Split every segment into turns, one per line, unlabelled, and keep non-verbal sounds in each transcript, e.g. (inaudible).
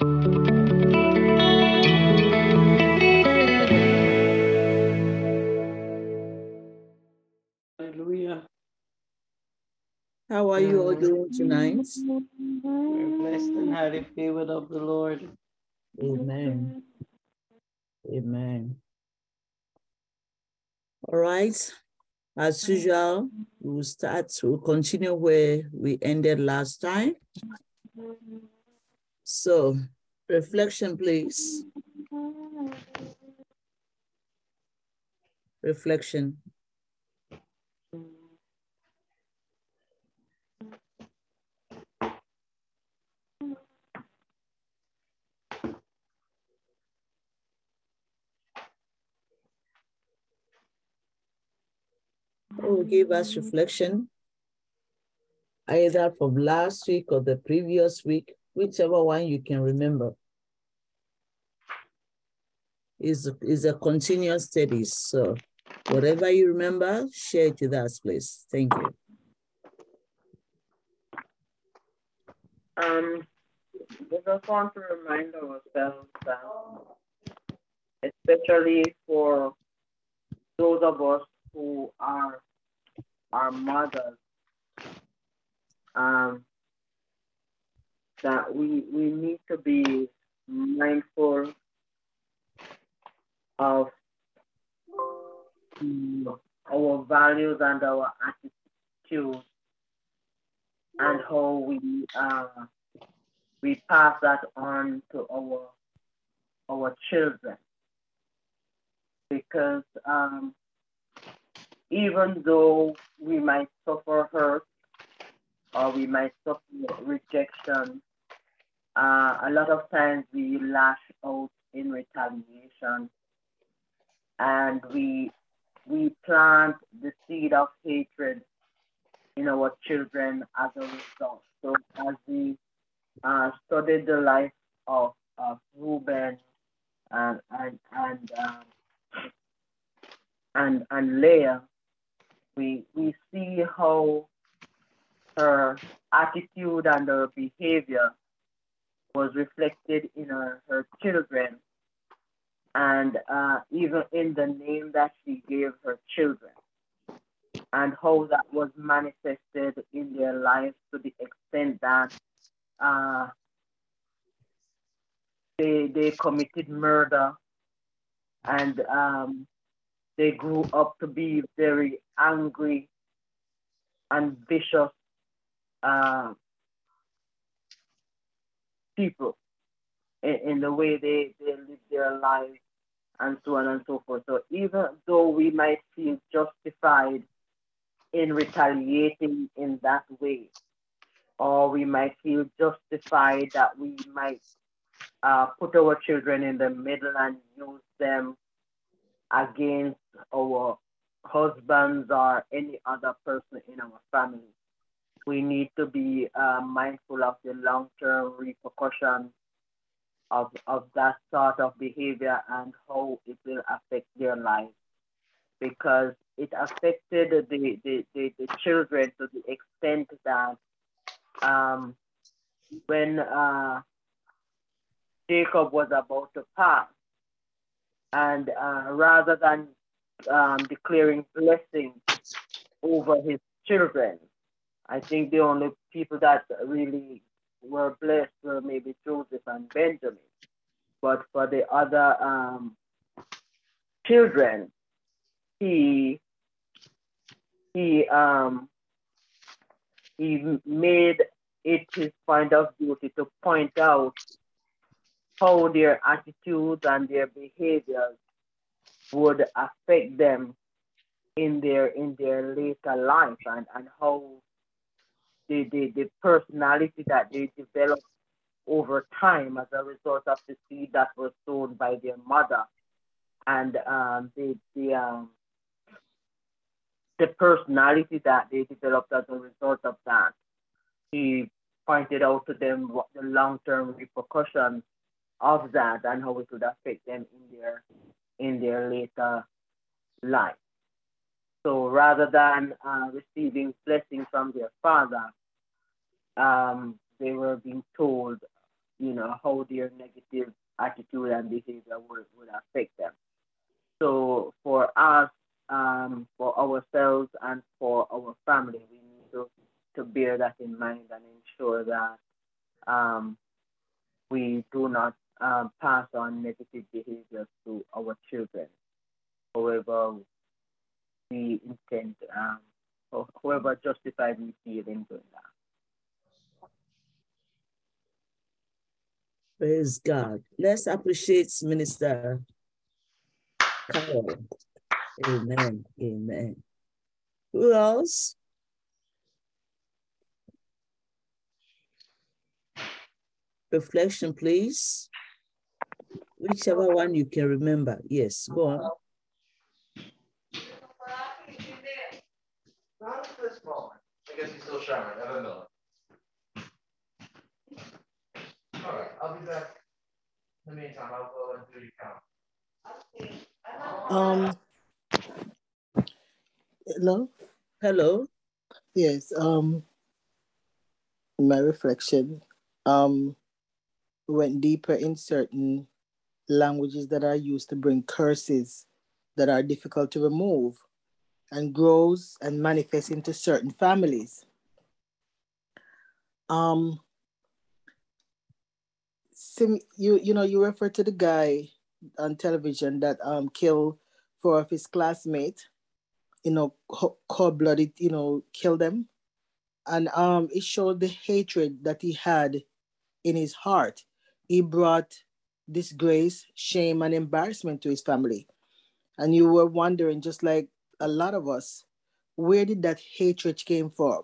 Hallelujah.
How are you all doing tonight?
We're blessed and highly favored of the Lord.
Amen. Amen. All right. As usual, we will start, we'll continue where we ended last time. So, reflection, please. Reflection. Will give us reflection, either from last week or the previous week, whichever one you can remember. Is is a continuous study. So whatever you remember, share it with us, please. Thank you.
Um, we just want to remind ourselves that, especially for those of us who are our mothers, um, that we we need to be mindful of our values and our attitudes and how we uh, we pass that on to our our children. Because um, even though we might suffer hurt or we might suffer rejection, uh, a lot of times we lash out in retaliation and we we plant the seed of hatred in our children as a result. So as we uh, studied the life of, of and and and um, and and Leah, we we see how her attitude and her behavior was reflected in her, her children and uh, even in the name that she gave her children and how that was manifested in their lives to the extent that uh, they, they committed murder and um, they grew up to be very angry and vicious uh, people in, in, the way they, they live their lives and so on and so forth. So even though we might feel justified in retaliating in that way, or we might feel justified that we might uh, put our children in the middle and use them against our husbands or any other person in our family. We need to be uh, mindful of the long term repercussions of, of that sort of behavior and how it will affect their lives. Because it affected the, the, the, the children to the extent that um, when uh, Jacob was about to pass, and uh, rather than um, declaring blessing over his children, I think the only people that really were blessed were maybe Joseph and Benjamin. But for the other um, children, he he um, he made it his point of duty to point out how their attitudes and their behaviors would affect them in their in their later life and, and how the, the, the personality that they develop over time as a result of the seed that was sown by their mother and um, the the um, the personality that they developed as a result of that. He pointed out to them what the long-term repercussions of that and how it would affect them in their in their later life. So rather than uh, receiving blessings from their father, um, they were being told you know, how their negative attitude and behavior would, would affect them. So for us, um, for ourselves and for our family, we need to, to bear that in mind and ensure that um, we do not um, pass on negative behaviors to our children. However, we intend, um, however justified we feel in doing that.
Praise God. Let's appreciate Minister Carol. Amen. Amen. Who else? Reflection, please. Whichever one you can remember. Yes, go on.
Not at this moment. I guess he's still. I don't know. All right, I'll be back. In the meantime, I'll go and do your count.
Um, hello?
Hello.
Yes, um, my reflection, um, went deeper in certain languages that are used to bring curses that are difficult to remove and grows and manifests into certain families. Um, you you know you refer to the guy on television that um killed four of his classmates, you know, cold blooded, you know, killed them, and um it showed the hatred that he had in his heart. He brought disgrace, shame, and embarrassment to his family. And you were wondering, just like a lot of us, where did that hatred came from?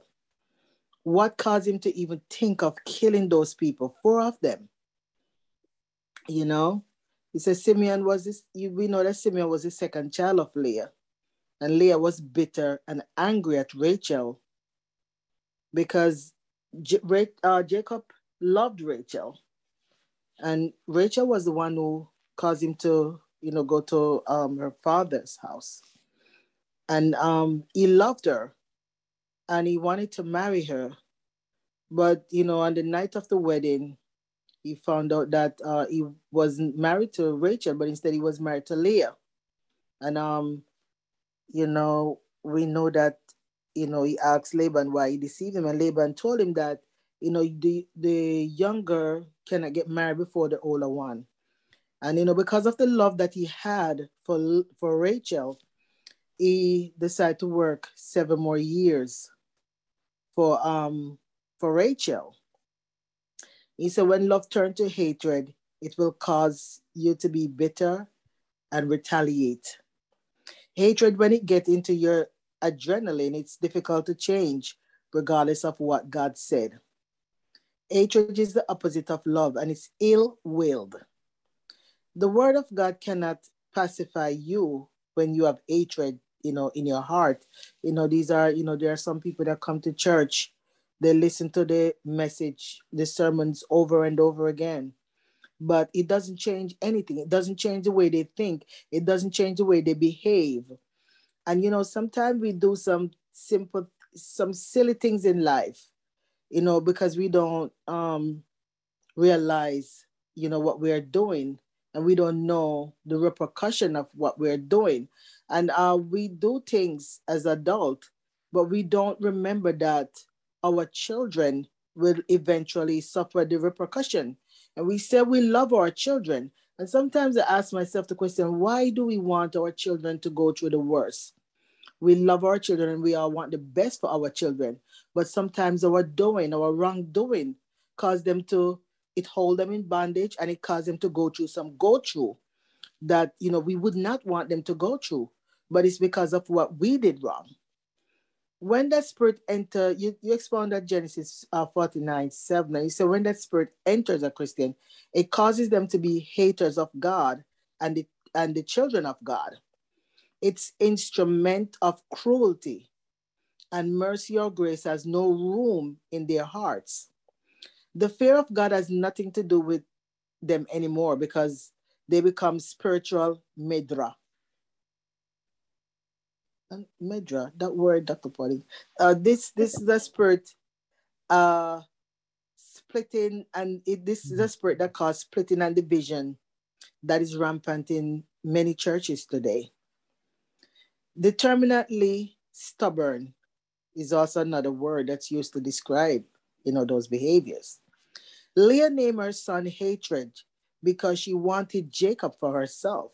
What caused him to even think of killing those people? Four of them. You know, he says Simeon was this, we know that Simeon was the second child of Leah. And Leah was bitter and angry at Rachel because J- uh, Jacob loved Rachel and Rachel was the one who caused him to, you know, go to um, her father's house. And um, he loved her and he wanted to marry her. But, you know, on the night of the wedding, he found out that uh, he wasn't married to Rachel, but instead he was married to Leah. And, um, you know, we know that, you know, he asked Laban why he deceived him. And Laban told him that you know, the, the younger cannot get married before the older one. And, you know, because of the love that he had for, for Rachel, he decided to work seven more years for, um, for Rachel. He said, when love turns to hatred, it will cause you to be bitter and retaliate. Hatred, when it gets into your adrenaline, it's difficult to change, regardless of what God said. Hatred is the opposite of love and it's ill willed. The word of God cannot pacify you when you have hatred, you know, in your heart. You know, these are, you know, there are some people that come to church, they listen to the message, the sermons over and over again. But it doesn't change anything. It doesn't change the way they think. It doesn't change the way they behave. And you know, sometimes we do some simple, some silly things in life you know, because we don't um, realize, you know, what we're doing and we don't know the repercussion of what we're doing. And uh, we do things as adult, but we don't remember that our children will eventually suffer the repercussion. And we say we love our children. And sometimes I ask myself the question, why do we want our children to go through the worst? We love our children and we all want the best for our children. But sometimes our doing, our wrongdoing, cause them to, it hold them in bondage and it cause them to go through some go through that, you know, we would not want them to go through, but it's because of what we did wrong. When that spirit enter, you, you expound that Genesis uh, 49, 7, you say when that spirit enters a Christian, it causes them to be haters of God and the, and the children of God. It's instrument of cruelty and mercy or grace has no room in their hearts. The fear of God has nothing to do with them anymore because they become spiritual medra. And medra, that word, Dr. Polly. Uh, this this is the spirit, uh, splitting, and it, this is a spirit that causes splitting and division that is rampant in many churches today. Determinately stubborn is also another word that's used to describe, you know, those behaviors. Leah named her son hatred because she wanted Jacob for herself.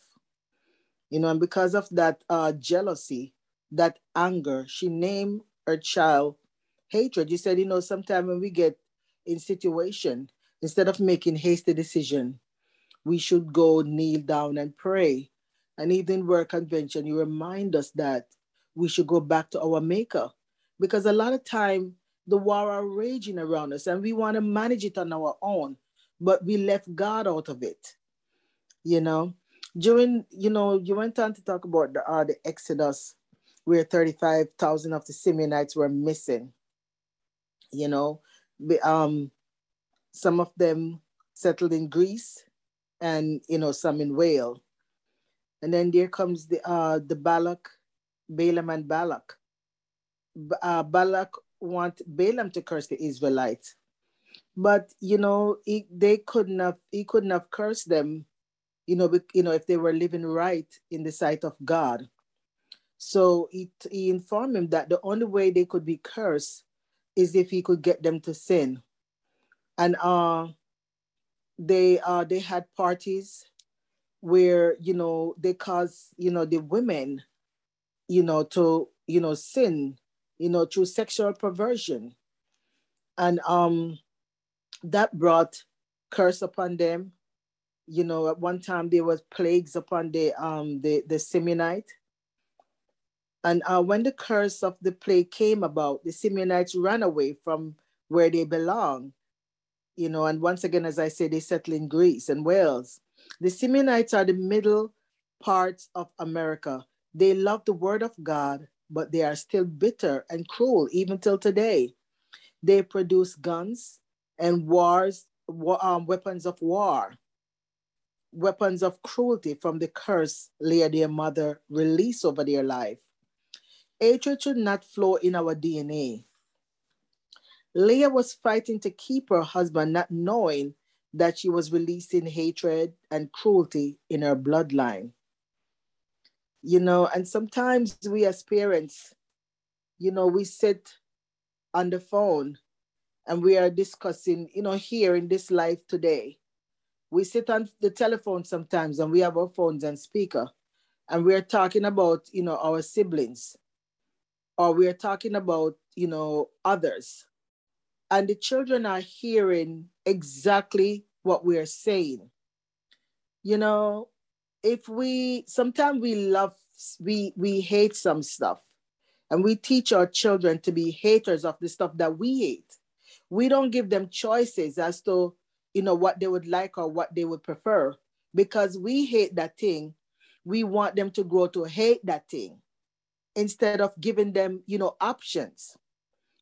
You know, and because of that uh, jealousy, that anger, she named her child hatred. You said, you know, sometimes when we get in situation, instead of making hasty decision, we should go kneel down and pray. And even work convention, you remind us that we should go back to our maker. Because a lot of time the war are raging around us and we want to manage it on our own, but we left God out of it. You know, during, you know, you went on to talk about the, uh, the Exodus where 35,000 of the Simeonites were missing. You know, um, some of them settled in Greece and, you know, some in Wales. And then there comes the, uh, the Balak, Balaam and Balak. Uh, Balak want Balaam to curse the Israelites, but you know he, they couldn't have he couldn't have cursed them, you know, you know if they were living right in the sight of God. So he, he informed him that the only way they could be cursed is if he could get them to sin. And uh, they uh, they had parties where you know they caused you know the women, you know, to you know sin, you know, through sexual perversion, and um, that brought curse upon them. You know, at one time there was plagues upon the um the the Simeonite and uh, when the curse of the plague came about, the Simeonites ran away from where they belong. You know, and once again, as I say, they settled in Greece and Wales. The Simeonites are the middle parts of America. They love the word of God, but they are still bitter and cruel even till today. They produce guns and wars, um, weapons of war, weapons of cruelty from the curse Leah, their mother, released over their life. Hatred should not flow in our DNA. Leah was fighting to keep her husband, not knowing that she was releasing hatred and cruelty in her bloodline. You know, and sometimes we as parents, you know, we sit on the phone and we are discussing, you know, here in this life today. We sit on the telephone sometimes and we have our phones and speaker and we're talking about, you know, our siblings or we're talking about, you know, others. And the children are hearing exactly what we're saying. You know, if we sometimes we love we we hate some stuff and we teach our children to be haters of the stuff that we hate. We don't give them choices as to, you know, what they would like or what they would prefer because we hate that thing. We want them to grow to hate that thing instead of giving them, you know, options.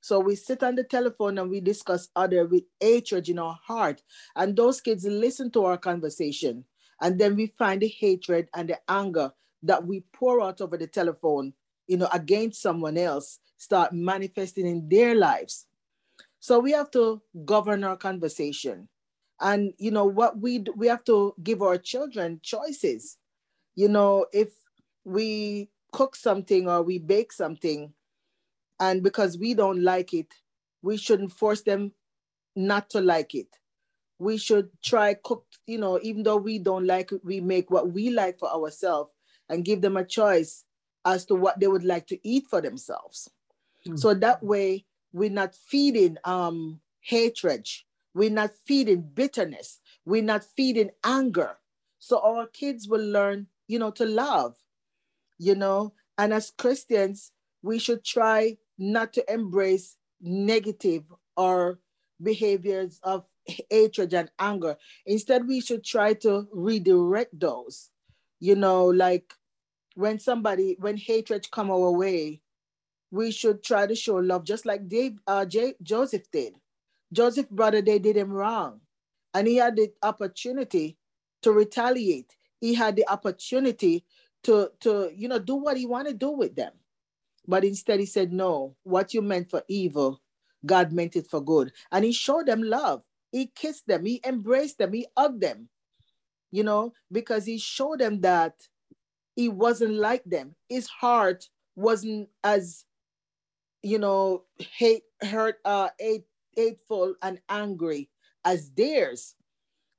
So we sit on the telephone and we discuss other with hatred in our heart. And those kids listen to our conversation. And then we find the hatred and the anger that we pour out over the telephone, you know, against someone else start manifesting in their lives. So we have to govern our conversation. And you know what we we have to give our children choices. You know, if we cook something or we bake something and because we don't like it we shouldn't force them not to like it. We should try cook you know even though we don't like it we make what we like for ourselves and give them a choice as to what they would like to eat for themselves. Mm-hmm. so that way we're not feeding um hatred. We're not feeding bitterness. We're not feeding anger. So our kids will learn you know to love you know, and as Christians, we should try not to embrace negative or behaviors of hatred and anger. Instead, we should try to redirect those. You know, like when somebody, when hatred come our way, we should try to show love, just like Dave, uh, J- Joseph did. Joseph brother, they did him wrong, and he had the opportunity to retaliate. He had the opportunity to to you know do what he wanted to do with them. But instead he said no what you meant for evil god meant it for good. And he showed them love. He kissed them, he embraced them, he hugged them, you know, because he showed them that he wasn't like them. His heart wasn't as, you know, hate, hurt, uh, hate, hateful and angry as theirs,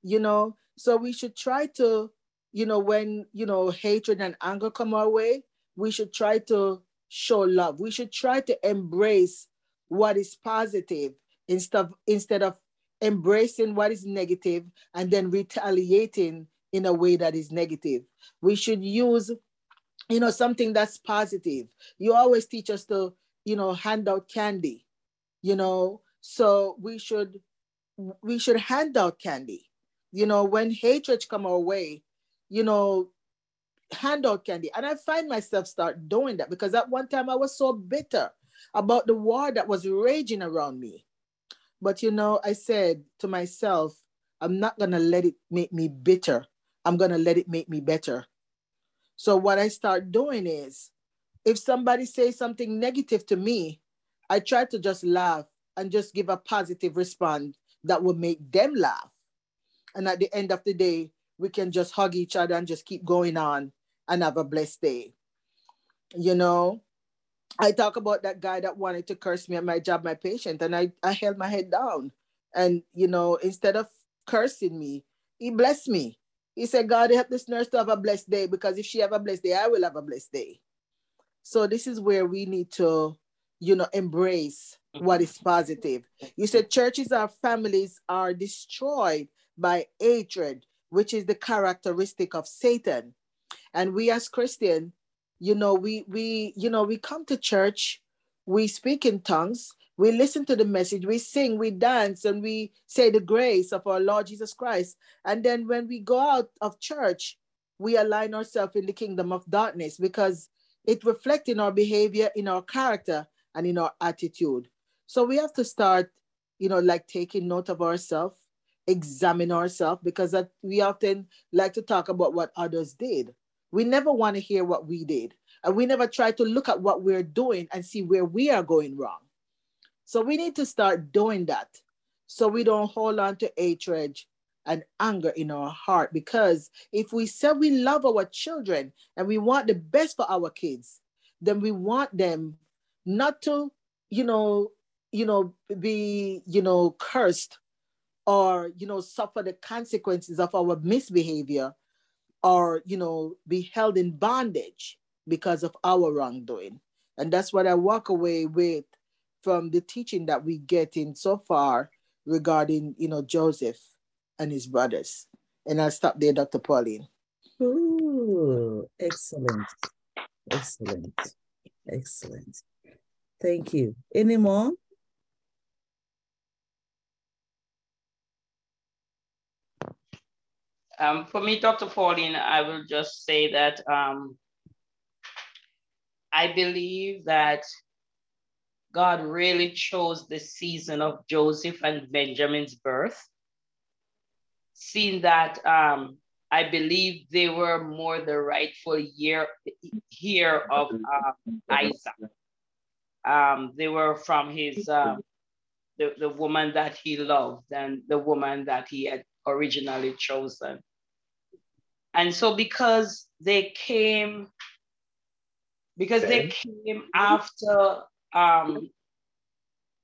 you know. So we should try to, you know, when, you know, hatred and anger come our way, we should try to show love. We should try to embrace what is positive instead of, instead of embracing what is negative and then retaliating in a way that is negative. We should use, you know, something that's positive. You always teach us to, you know, hand out candy, you know, so we should we should hand out candy. You know, when hatred come our way, you know, hand out candy. And I find myself start doing that because at one time I was so bitter about the war that was raging around me. But you know, I said to myself, I'm not gonna let it make me bitter. I'm gonna let it make me better. So what I start doing is if somebody says something negative to me, I try to just laugh and just give a positive response that will make them laugh. And at the end of the day, we can just hug each other and just keep going on and have a blessed day. You know, I talk about that guy that wanted to curse me at my job, my patient, and I, I held my head down. And, you know, instead of cursing me, he blessed me. He said, God, help this nurse to have a blessed day because if she have a blessed day, I will have a blessed day. So this is where we need to, you know, embrace what is positive. You said churches or families are destroyed by hatred, which is the characteristic of Satan. And we as Christian, you know, we we you know we come to church, we speak in tongues, we listen to the message, we sing, we dance, and we say the grace of our Lord Jesus Christ. And then when we go out of church, we align ourselves in the kingdom of darkness because it reflects in our behavior, in our character, and in our attitude. So we have to start, you know, like taking note of ourselves, examine ourselves, because that we often like to talk about what others did. We never want to hear what we did. And we never try to look at what we're doing and see where we are going wrong. So we need to start doing that so we don't hold on to hatred and anger in our heart. Because if we say we love our children and we want the best for our kids, then we want them not to, you know, you know, be, you know, cursed or, you know, suffer the consequences of our misbehavior or, you know, be held in bondage because of our wrongdoing. And that's what I walk away with from the teaching that we get in so far regarding, you know, Joseph and his brothers. And I'll stop there, Dr. Pauline.
Ooh, excellent. Excellent. Excellent. Thank you. Any more?
Um, for me, Dr. Pauline, I will just say that um, I believe that God really chose the season of Joseph and Benjamin's birth, seeing that um, I believe they were more the rightful year here of uh, Isaac. Um, they were from his uh, the, the woman that he loved and the woman that he had originally chosen. And so because they came, because they came after um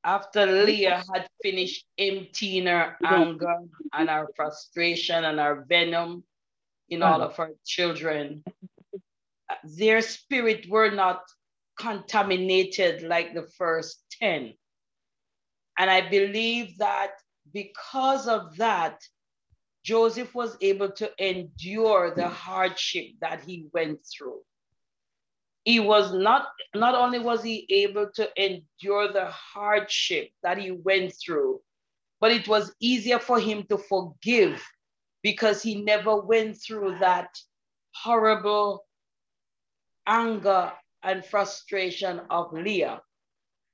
after Leah had finished emptying her anger and her frustration and her venom in all of her children, their spirit were not contaminated like the first 10. And I believe that because of that, Joseph was able to endure the hardship that he went through. He was not, not only was he able to endure the hardship that he went through, but it was easier for him to forgive because he never went through that horrible anger and frustration of Leah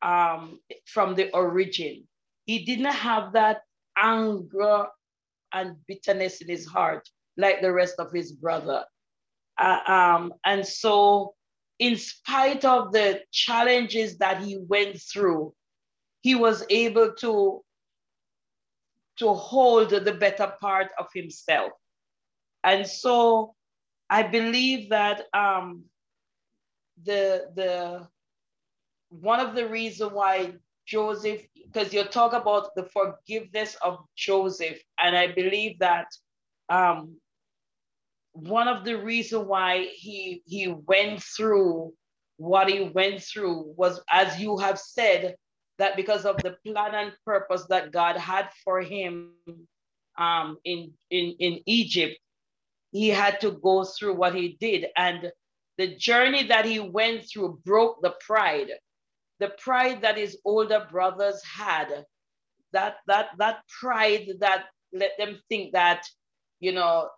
um, from the origin. He didn't have that anger and bitterness in his heart like the rest of his brother. Uh, um, and so, in spite of the challenges that he went through, he was able to to hold the better part of himself. And so I believe that um, the, the, one of the reasons why Joseph, because you talk about the forgiveness of Joseph, and I believe that um, one of the reasons why he he went through what he went through was, as you have said, that because of the plan and purpose that God had for him um, in, in, in Egypt, he had to go through what he did. And the journey that he went through broke the pride, the pride that his older brothers had, that, that, that pride that let them think that, you know,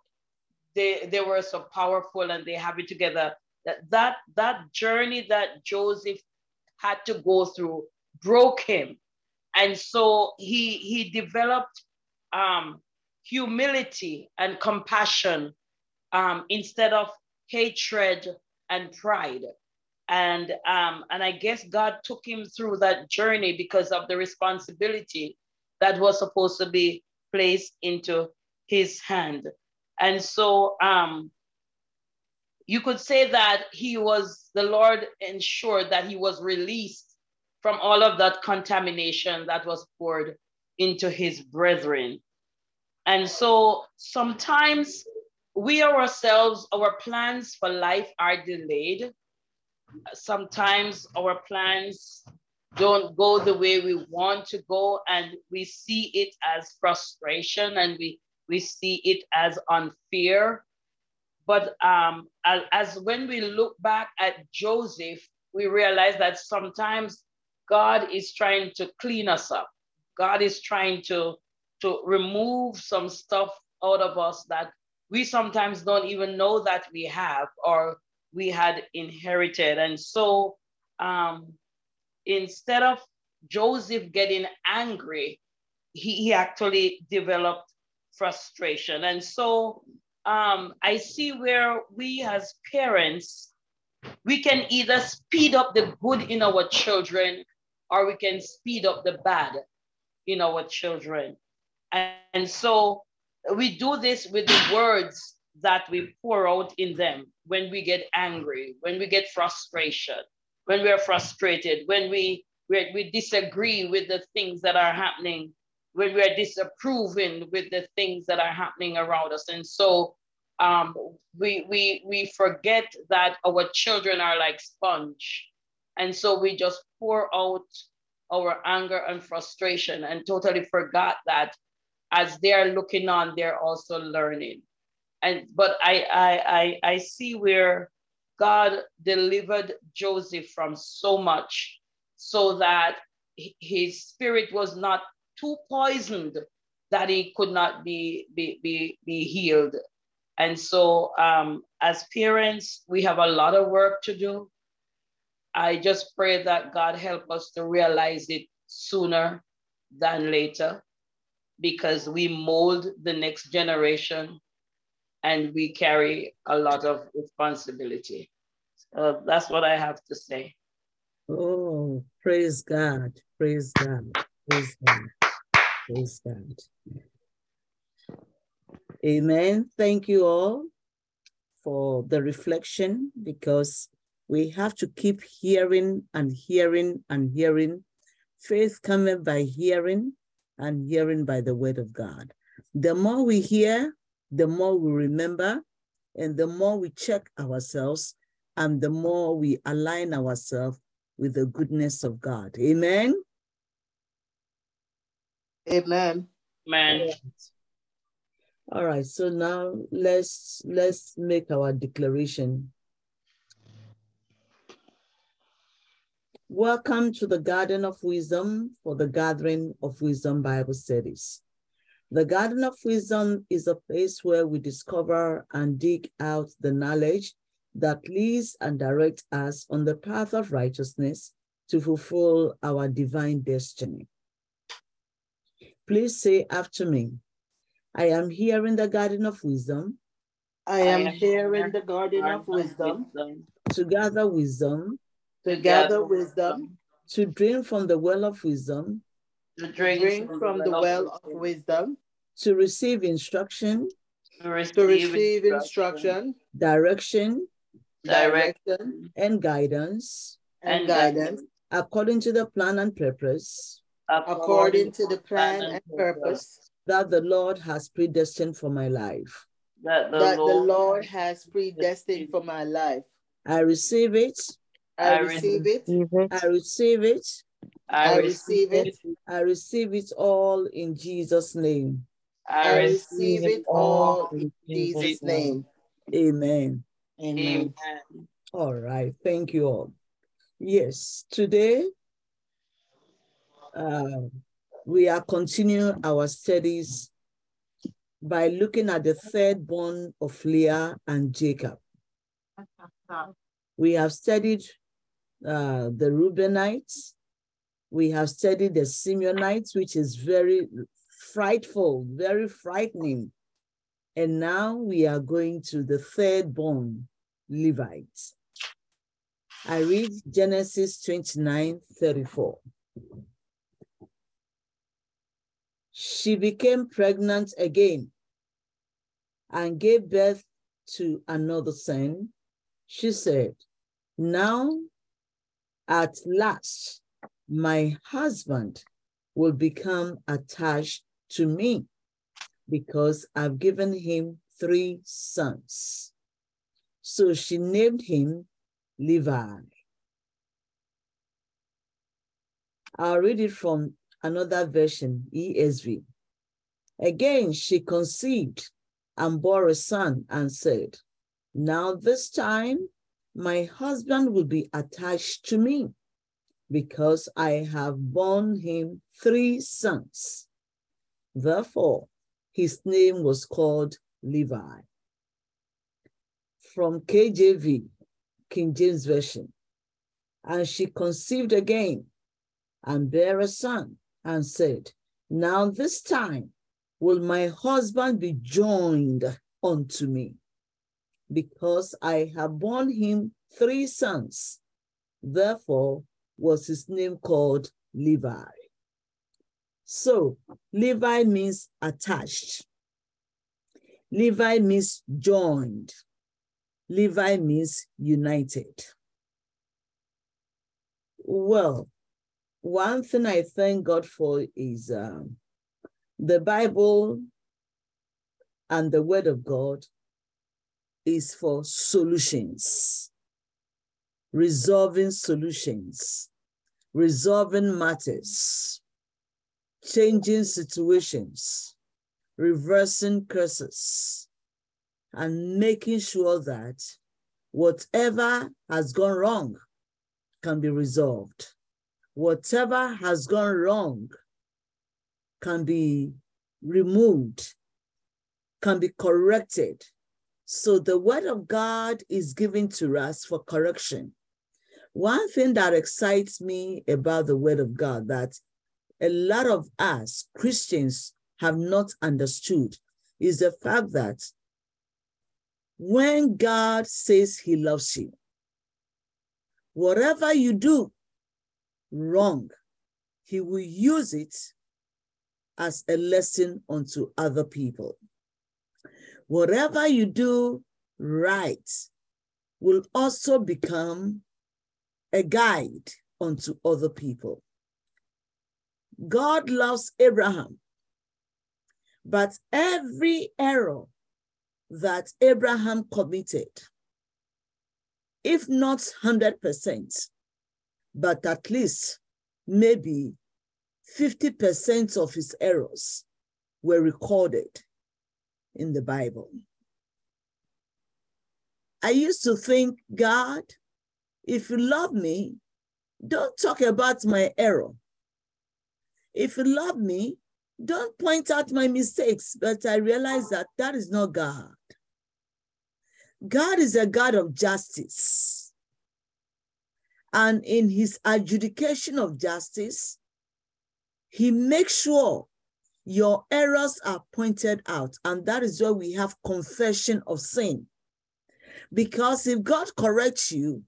they, they were so powerful and they have it together. That, that, that journey that Joseph had to go through broke him. And so he, he developed um, humility and compassion um, instead of hatred and pride. And, um, and I guess God took him through that journey because of the responsibility that was supposed to be placed into his hand. And so um, you could say that he was, the Lord ensured that he was released from all of that contamination that was poured into his brethren. And so sometimes we ourselves, our plans for life are delayed. Sometimes our plans don't go the way we want to go, and we see it as frustration and we, we see it as unfair. But um, as, as when we look back at Joseph, we realize that sometimes God is trying to clean us up. God is trying to, to remove some stuff out of us that we sometimes don't even know that we have or we had inherited. And so um, instead of Joseph getting angry, he, he actually developed frustration. And so um, I see where we as parents, we can either speed up the good in our children or we can speed up the bad in our children. And, and so we do this with the words that we pour out in them when we get angry, when we get frustration, when we're frustrated, when we, we, we disagree with the things that are happening, when we're disapproving with the things that are happening around us. And so um, we, we, we forget that our children are like sponge and so we just pour out our anger and frustration and totally forgot that as they're looking on, they're also learning. And but I I I, I see where God delivered Joseph from so much so that his spirit was not too poisoned that he could not be, be, be, be healed. And so um, as parents, we have a lot of work to do. I just pray that God help us to realize it sooner than later because we mold the next generation and we carry a lot of responsibility. So that's what I have to say.
Oh, praise God. Praise God. Praise God. Praise God. Amen. Thank you all for the reflection because we have to keep hearing and hearing and hearing. Faith cometh by hearing and hearing by the word of God. The more we hear, the more we remember, and the more we check ourselves, and the more we align ourselves with the goodness of God. Amen.
Amen.
Amen.
All right, so now let's let's make our declaration. Welcome to the Garden of Wisdom for the Gathering of Wisdom Bible Studies. The Garden of Wisdom is a place where we discover and dig out the knowledge that leads and directs us on the path of righteousness to fulfill our divine destiny. Please say after me, I am here in the Garden of Wisdom.
I am here in the Garden of Wisdom.
To gather wisdom.
To gather wisdom,
to drink from the well of wisdom,
to drink,
drink from the well of wisdom,
to receive instruction,
to receive,
to receive instruction,
direction,
direction,
and guidance
and
and
guidance
according to the plan and purpose
according to the plan and purpose
that the Lord has predestined for my life.
that the,
that the
Lord,
Lord has predestined for my life.
I receive it.
I
I
receive it.
I receive it.
I
I
receive it.
I receive it all in Jesus' name.
I
I
receive it all in Jesus' name.
Amen.
Amen.
Amen.
All right. Thank you all. Yes, today uh, we are continuing our studies by looking at the third born of Leah and Jacob. We have studied uh, the Reubenites. We have studied the Simeonites, which is very frightful, very frightening. And now we are going to the third born Levites. I read Genesis 29 34. She became pregnant again and gave birth to another son. She said, Now at last my husband will become attached to me because I've given him three sons. So she named him Levi. I'll read it from another version, ESV. Again, she conceived and bore a son and said, Now this time my husband will be attached to me because I have borne him three sons. Therefore, his name was called Levi. From KJV, King James Version. And she conceived again and bare a son and said, Now this time will my husband be joined unto me, because I have borne him three sons. Therefore was his name called Levi. So Levi means attached. Levi means joined. Levi means united. Well, one thing I thank God for is um, the Bible and the Word of God is for solutions, resolving solutions, resolving matters, changing situations, reversing curses, and making sure that whatever has gone wrong can be resolved. Whatever has gone wrong can be removed, can be corrected. So the word of God is given to us for correction. One thing that excites me about the word of God that a lot of us Christians have not understood is the fact that when God says he loves you, whatever you do wrong, he will use it as a lesson unto other people. Whatever you do right will also become a guide unto other people. God loves Abraham, but every error that Abraham committed, if not 100%, but at least maybe 50% of his errors were recorded in the Bible. I used to think, God, if you love me, don't talk about my error. If you love me, don't point out my mistakes. But I realize that that is not God. God is a God of justice. And in his adjudication of justice, he makes sure your errors are pointed out. And that is why we have confession of sin. Because if God corrects you,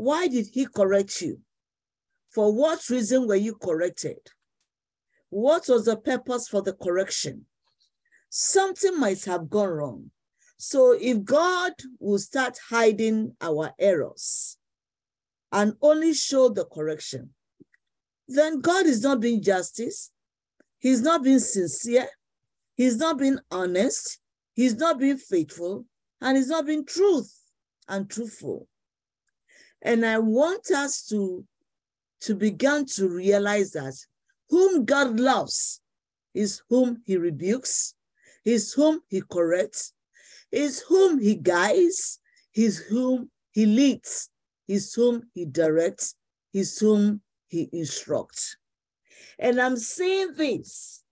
why did he correct you? For what reason were you corrected? What was the purpose for the correction? Something might have gone wrong. So if God will start hiding our errors and only show the correction, then God is not being justice. He's not being sincere. He's not being honest. He's not being faithful. And he's not being truth and truthful. And I want us to, to begin to realize that whom God loves is whom he rebukes, is whom he corrects, is whom he guides, is whom he leads, is whom he directs, is whom he instructs. And I'm saying this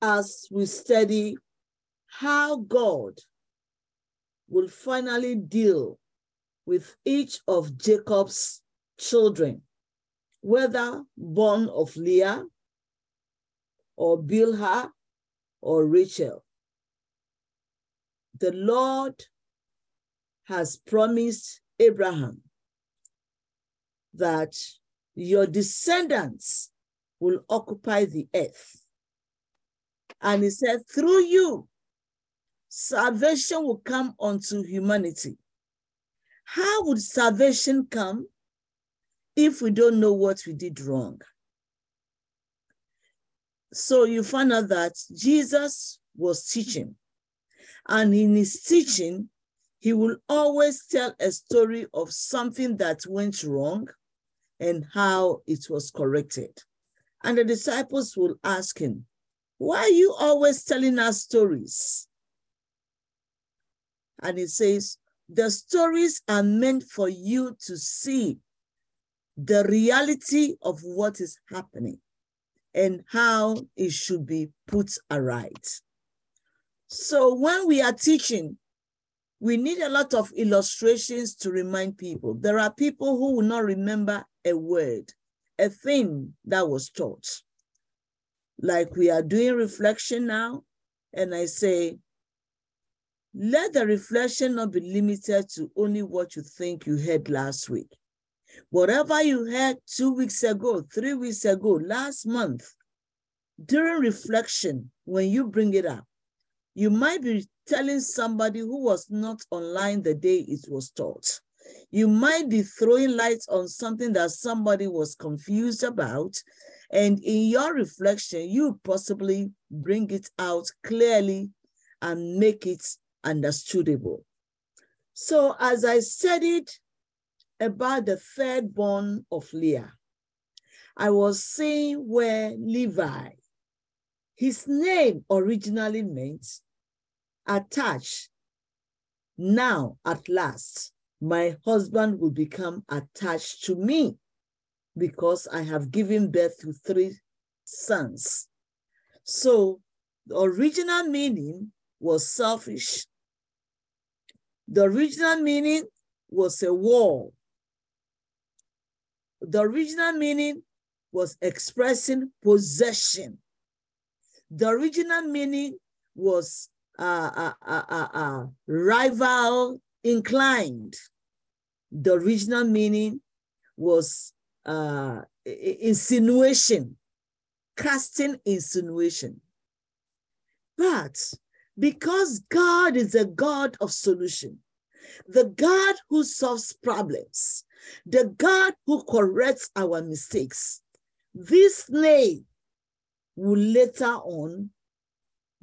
as we study how God will finally deal with each of Jacob's children, whether born of Leah or Bilhah or Rachel. The Lord has promised Abraham that your descendants will occupy the earth. And he said, through you, salvation will come unto humanity. How would salvation come if we don't know what we did wrong? So you find out that Jesus was teaching. And in his teaching, he will always tell a story of something that went wrong and how it was corrected. And the disciples will ask him, Why are you always telling us stories? And he says, The stories are meant for you to see the reality of what is happening and how it should be put aright. So when we are teaching, we need a lot of illustrations to remind people. There are people who will not remember a word, a thing that was taught. Like we are doing reflection now, and I say, let the reflection not be limited to only what you think you heard last week. Whatever you heard two weeks ago, three weeks ago, last month, during reflection, when you bring it up, you might be telling somebody who was not online the day it was taught. You might be throwing light on something that somebody was confused about. And in your reflection, you possibly bring it out clearly and make it understandable. So as I said it about the third born of Leah, I was saying where Levi, his name originally meant attached. Now, at last, my husband will become attached to me because I have given birth to three sons. So the original meaning was selfish. The original meaning was a wall. The original meaning was expressing possession. The original meaning was uh, uh, uh, rival inclined. The original meaning was insinuation, casting insinuation. But because God is a God of solution, the God who solves problems, the God who corrects our mistakes, this name will later on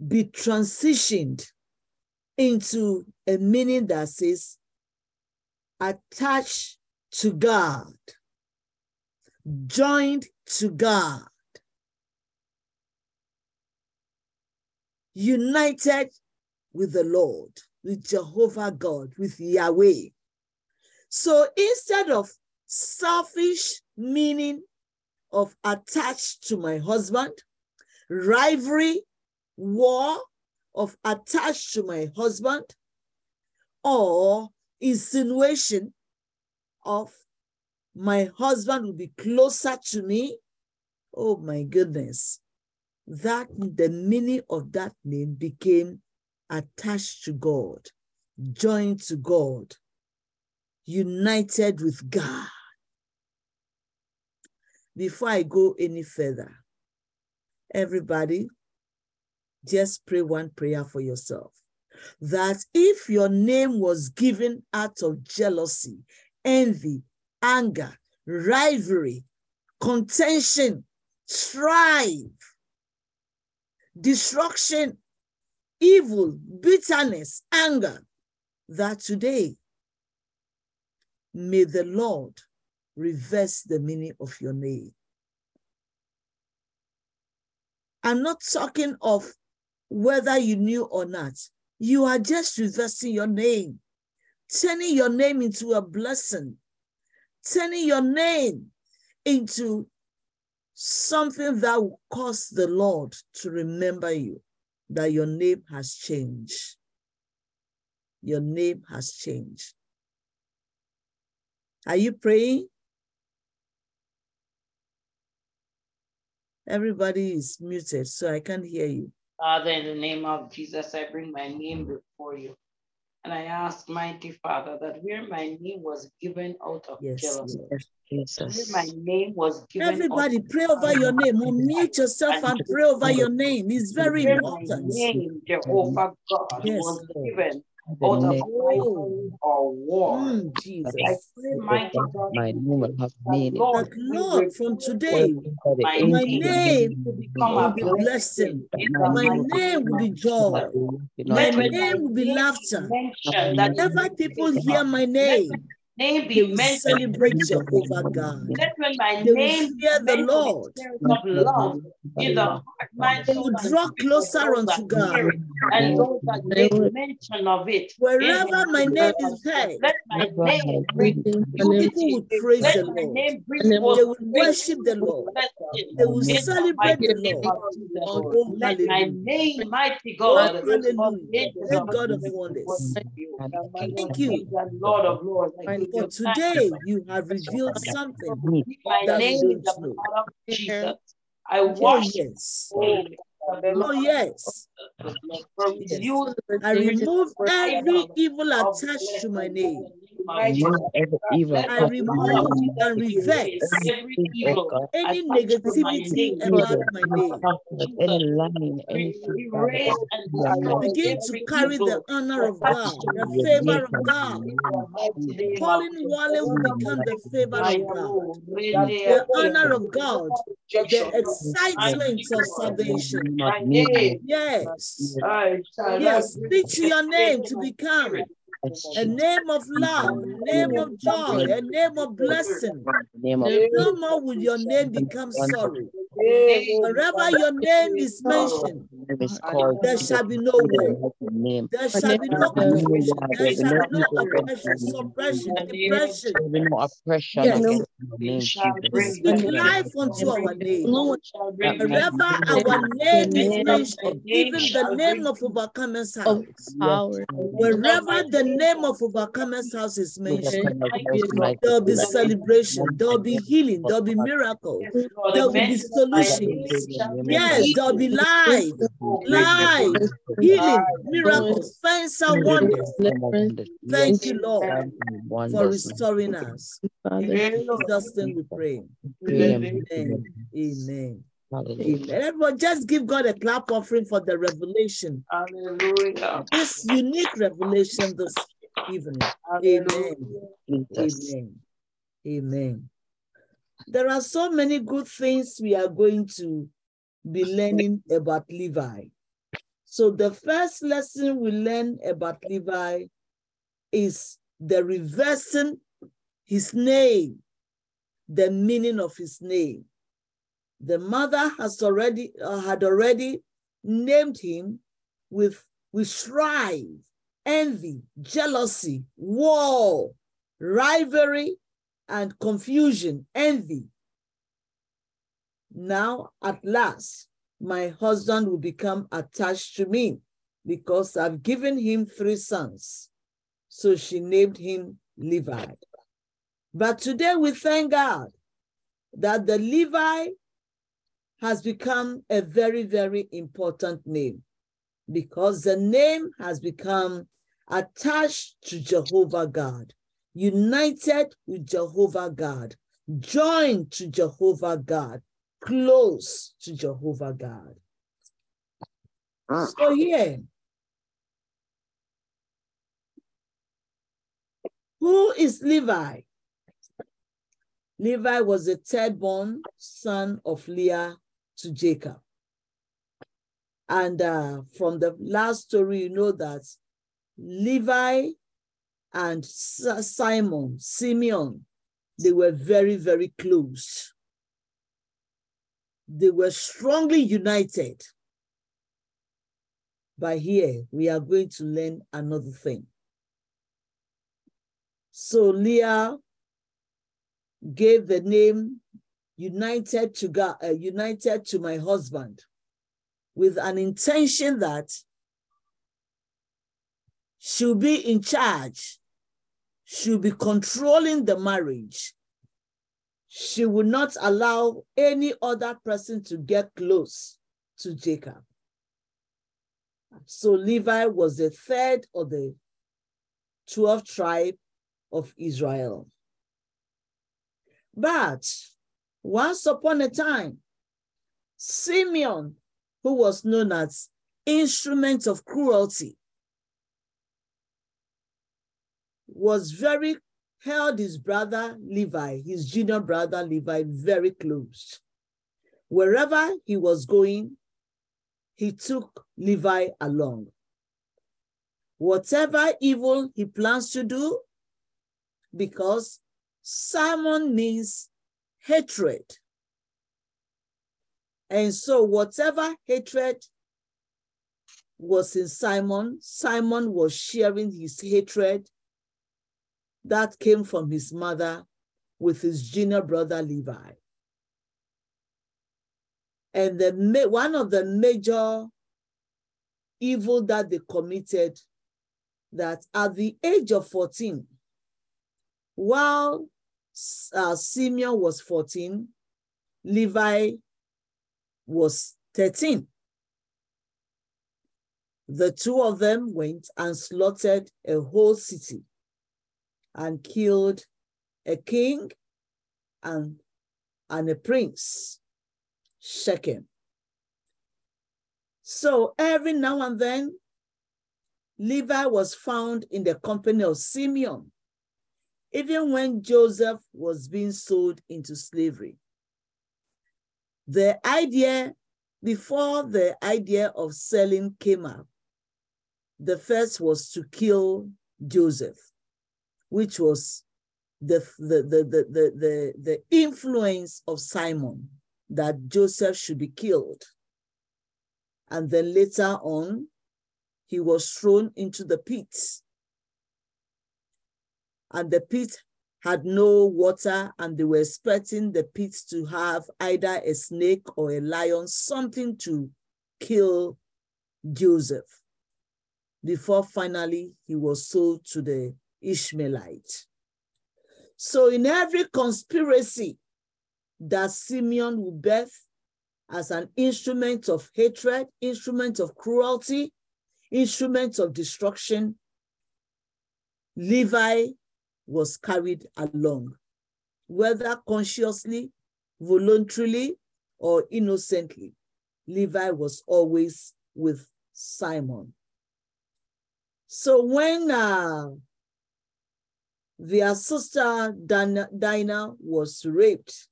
be transitioned into a meaning that says attached to God, joined to God, united with the Lord, with Jehovah God, with Yahweh. So instead of selfish meaning of attached to my husband, rivalry war of attached to my husband or insinuation of my husband will be closer to me. Oh my goodness. That the meaning of that name became attached to God, joined to God, united with God. before I go any further, everybody, just pray one prayer for yourself. That if your name was given out of jealousy, envy, anger, rivalry, contention, strife, destruction, evil, bitterness, anger, that today may the Lord reverse the meaning of your name. I'm not talking of whether you knew or not. You are just reversing your name, turning your name into a blessing, turning your name into something that will cause the Lord to remember you, that your name has changed. Your name has changed. Are you praying? Everybody is muted, so I can't hear you.
Father, in the name of Jesus, I bring my name before you. And I ask, mighty Father, that where my name was given out of
Yes,
jealousy,
Jesus.
where my name was given
Everybody,
out of
pray over your name. Unmute yourself and pray over your name. It's very
where my
important.
name, Jehovah God,
Yes,
was
Lord.
Given
The
out of
name
Oh.
fight or war.
Mm,
I
Jesus.
pray, mighty God,
my name will have
that
meaning.
Lord,
That Lord, from today,
That
my
my name
to become
will
a
be
blessing
blessing.
in
My
My
name
will be joy. My
Let when my
name will be laughter.
mentioned that
Whenever people hear my name,
my name
they
be
will
mentioned.
celebrate Jehovah God.
Let when my
They
name be
fear the Lord.
terms of love in the heart, mind,
They will draw closer
those
unto God.
and those that make mention of it.
Wherever
the
my
name
name is
Jesus.
heard,
Let my name bring
people
unity.
will praise
Let
the
my
Lord.
name bring
They will worship the Lord. They will
in the
celebrate the
name
Lord.
of Jesus.
Oh, oh
Let my name, mighty
Oh,
God, the
hallelujah.
angels
Great
of
God of wonders.
worship you.
Thank you.
kings Lord of lords, I give
For
thanks.
today, you have revealed something
My name is the
know.
blood of Jesus. I
Oh,
wash
yes.
oh, the
Oh, yes.
of the blood. For
Yes. I remove every evil attached to my name.
In the name of Jesus.
every evil
I
the
act in
blood
my
remove and
erase
reverse
every evil
any
attached to my
negativity
name.
about my name.
comfort, any lying, anything,
we
Father,
erase
God,
and
in your
destroy
mighty
Begin to carry the honor of God, the favor of God.
In
the
the
name of
mighty
Jesus.
name of
Colin Wale will become
the
the favor of
of
God, the honor of God, the excitement of
God.
In the
salvation.
name of
My
me,
name,
Yes,
I shall
yes, speak to your name to become a name of love, a name of joy, a name of blessing.
In the name of
No more will your name become sorrow. Wherever your name is mentioned,
name is called
there shall be no war.
name.
There shall be
There
no
will be war,
There
there will be
shall be no oppression, suppression,
name.
in the name of
depression.
There will be no oppression
Yes,
We
name,
shall
Jesus.
we
bring
speak life unto our name.
We shall
That
bring
my
life.
Wherever our name is mentioned, even the name of Overcomer's house, wherever the name of Overcomer's house is mentioned,
kind of most mighty
there'll be celebration, there'll be healing, there'll be
us.
miracle,
Yes, Lord,
there will be
mention of my
Father, we
name
solutions.
praise your
shall
name,
bring
O God.
Yes, there'll be life,
Praise
bring
your
life,
name, O God.
healing, miracles, signs and wonders.
name, O God.
Thank you, Lord, for restoring us. In Jesus' name we pray.
In your mighty
Amen. Amen. Amen. Everyone, just give God a clap offering for the revelation,
Hallelujah.
this unique revelation this evening.
Hallelujah.
Amen. Amen. Amen. There are so many good things we are going to be learning about Levi. So the first lesson we learn about Levi is the reversing his name, the meaning of his name. The mother has already uh, had already named him with with strife, envy, jealousy, war, rivalry, and confusion, envy. Now, at last, my husband will become attached to me because I've given him three sons. So she named him Levi. But today we thank God that the Levi has become a very, very important name because the name has become attached to Jehovah God, united with Jehovah God, joined to Jehovah God, close to Jehovah God. So here, who is Levi? Levi was the third born son of Leah to Jacob. And uh, from the last story, you know that Levi and Simon, Simeon, they were very, very close. They were strongly united. But here we are going to learn another thing. So Leah gave the name united to God, uh, united to my husband with an intention that she'll be in charge, she'll be controlling the marriage. She will not allow any other person to get close to Jacob. So Levi was the third of the 12 tribe of Israel. But once upon a time, Simeon, who was known as instrument of cruelty, was very, held his brother Levi, his junior brother Levi, very close. Wherever he was going, he took Levi along. Whatever evil he plans to do, because Simon means hatred. And so whatever hatred was in Simon, Simon was sharing his hatred that came from his mother with his junior brother Levi. And the, one of the major evil that they committed that at the age of 14, while uh, Simeon was 14, Levi was 13. The two of them went and slaughtered a whole city and killed a king and, and a prince, Shechem. So every now and then, Levi was found in the company of Simeon even when Joseph was being sold into slavery. The idea, before the idea of selling came up, the first was to kill Joseph, which was the, the, the, the, the, the, the influence of Simon that Joseph should be killed. And then later on, he was thrown into the pit and the pit had no water and they were expecting the pit to have either a snake or a lion, something to kill Joseph before finally he was sold to the Ishmaelite. So in every conspiracy that Simeon will birth as an instrument of hatred, instrument of cruelty, instrument of destruction, Levi was carried along, whether consciously, voluntarily, or innocently. Levi was always with Simon. So when uh, their sister Dinah, was raped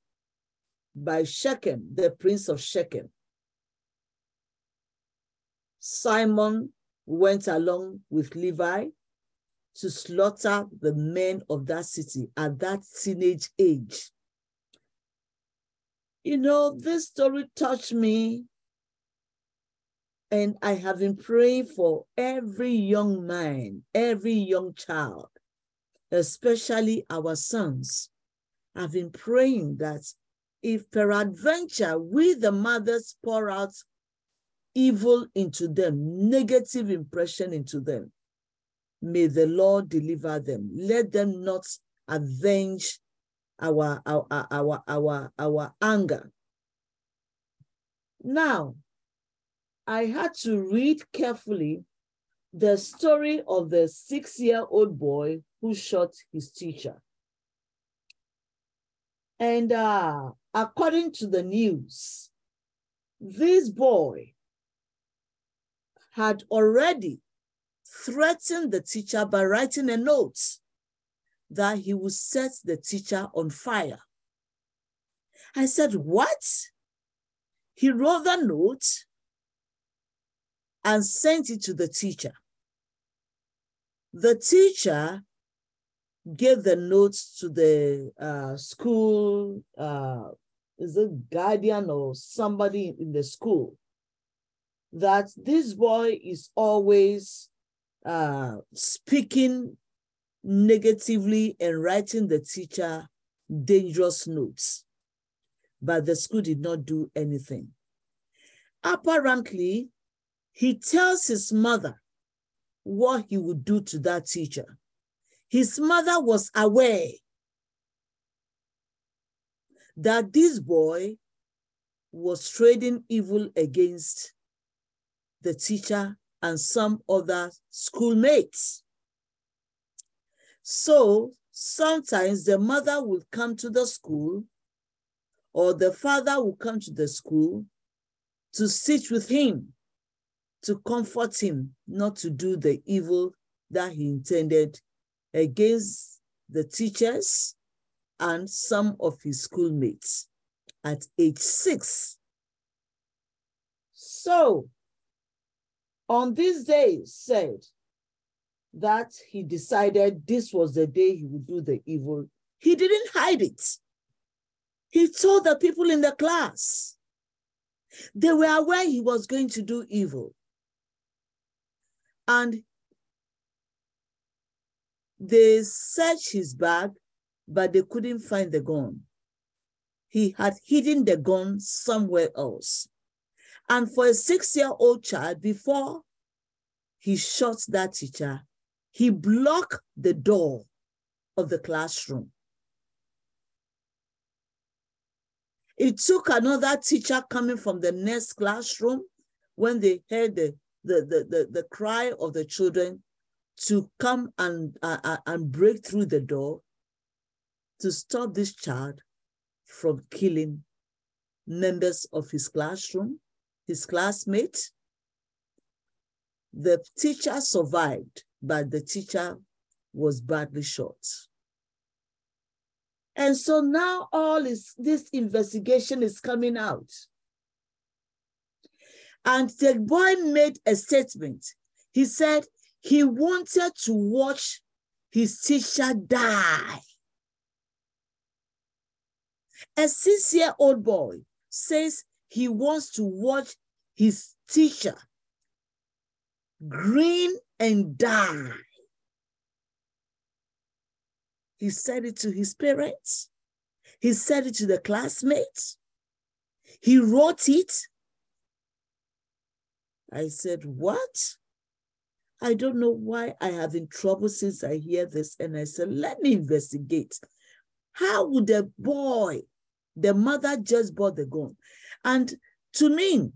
by Shechem, the prince of Shechem, Simon went along with Levi to slaughter the men of that city at that teenage age. You know, this story touched me, and I have been praying for every young man, every young child, especially our sons. I've been praying that if peradventure we, the mothers, pour out evil into them, negative impression into them, May the Lord deliver them. Let them not avenge our, our, our, our, our anger. Now, I had to read carefully the story of the six-year-old boy who shot his teacher. And uh, according to the news, this boy had already threatened the teacher by writing a note that he would set the teacher on fire. I said, What? He wrote the note and sent it to the teacher. The teacher gave the notes to the uh, school, uh, is it guardian or somebody in the school, that this boy is always uh, speaking negatively and writing the teacher dangerous notes. But the school did not do anything. Apparently, he tells his mother what he would do to that teacher. His mother was aware that this boy was trading evil against the teacher and some other schoolmates. So sometimes the mother will come to the school or the father will come to the school to sit with him, to comfort him, not to do the evil that he intended against the teachers and some of his schoolmates at age six. So on this day said that he decided this was the day he would do the evil. He didn't hide it. He told the people in the class. They were aware he was going to do evil. And they searched his bag, but they couldn't find the gun. He had hidden the gun somewhere else. And for a six-year-old child, before he shot that teacher, he blocked the door of the classroom. It took another teacher coming from the next classroom when they heard the, the, the, the, the cry of the children to come and, uh, and break through the door to stop this child from killing members of his classroom, his classmates. The teacher survived, but the teacher was badly shot. And so now all is, this investigation is coming out. And the boy made a statement. He said he wanted to watch his teacher die. A six-year-old boy says he wants to watch his teacher grin and die. He said it to his parents. He said it to the classmates. He wrote it. I said, What? I don't know why I have in trouble since I hear this. And I said, Let me investigate. How would a boy, the mother just bought the gun? And to me,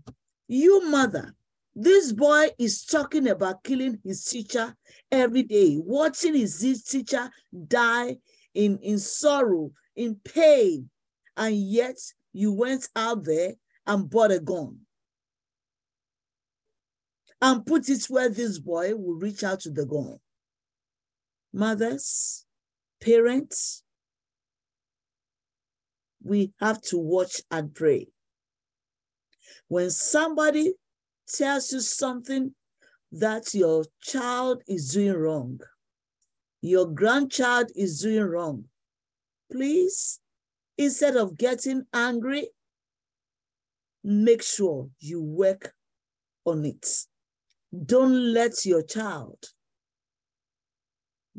you mother, this boy is talking about killing his teacher every day, watching his teacher die in, in sorrow, in pain, and yet you went out there and bought a gun and put it where this boy will reach out to the gun. Mothers, parents, we have to watch and pray. When somebody tells you something that your child is doing wrong, your grandchild is doing wrong, please, instead of getting angry, make sure you work on it. Don't let your child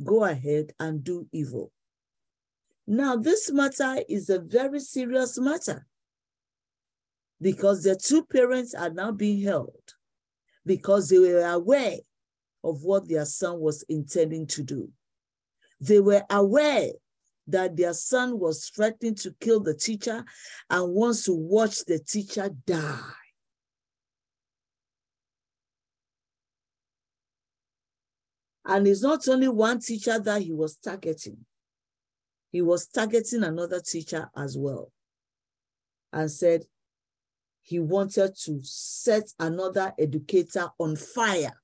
go ahead and do evil. Now, this matter is a very serious matter because the two parents are now being held because they were aware of what their son was intending to do. They were aware that their son was threatening to kill the teacher and wants to watch the teacher die. And it's not only one teacher that he was targeting. he was targeting another teacher as well and said he wanted to set another educator on fire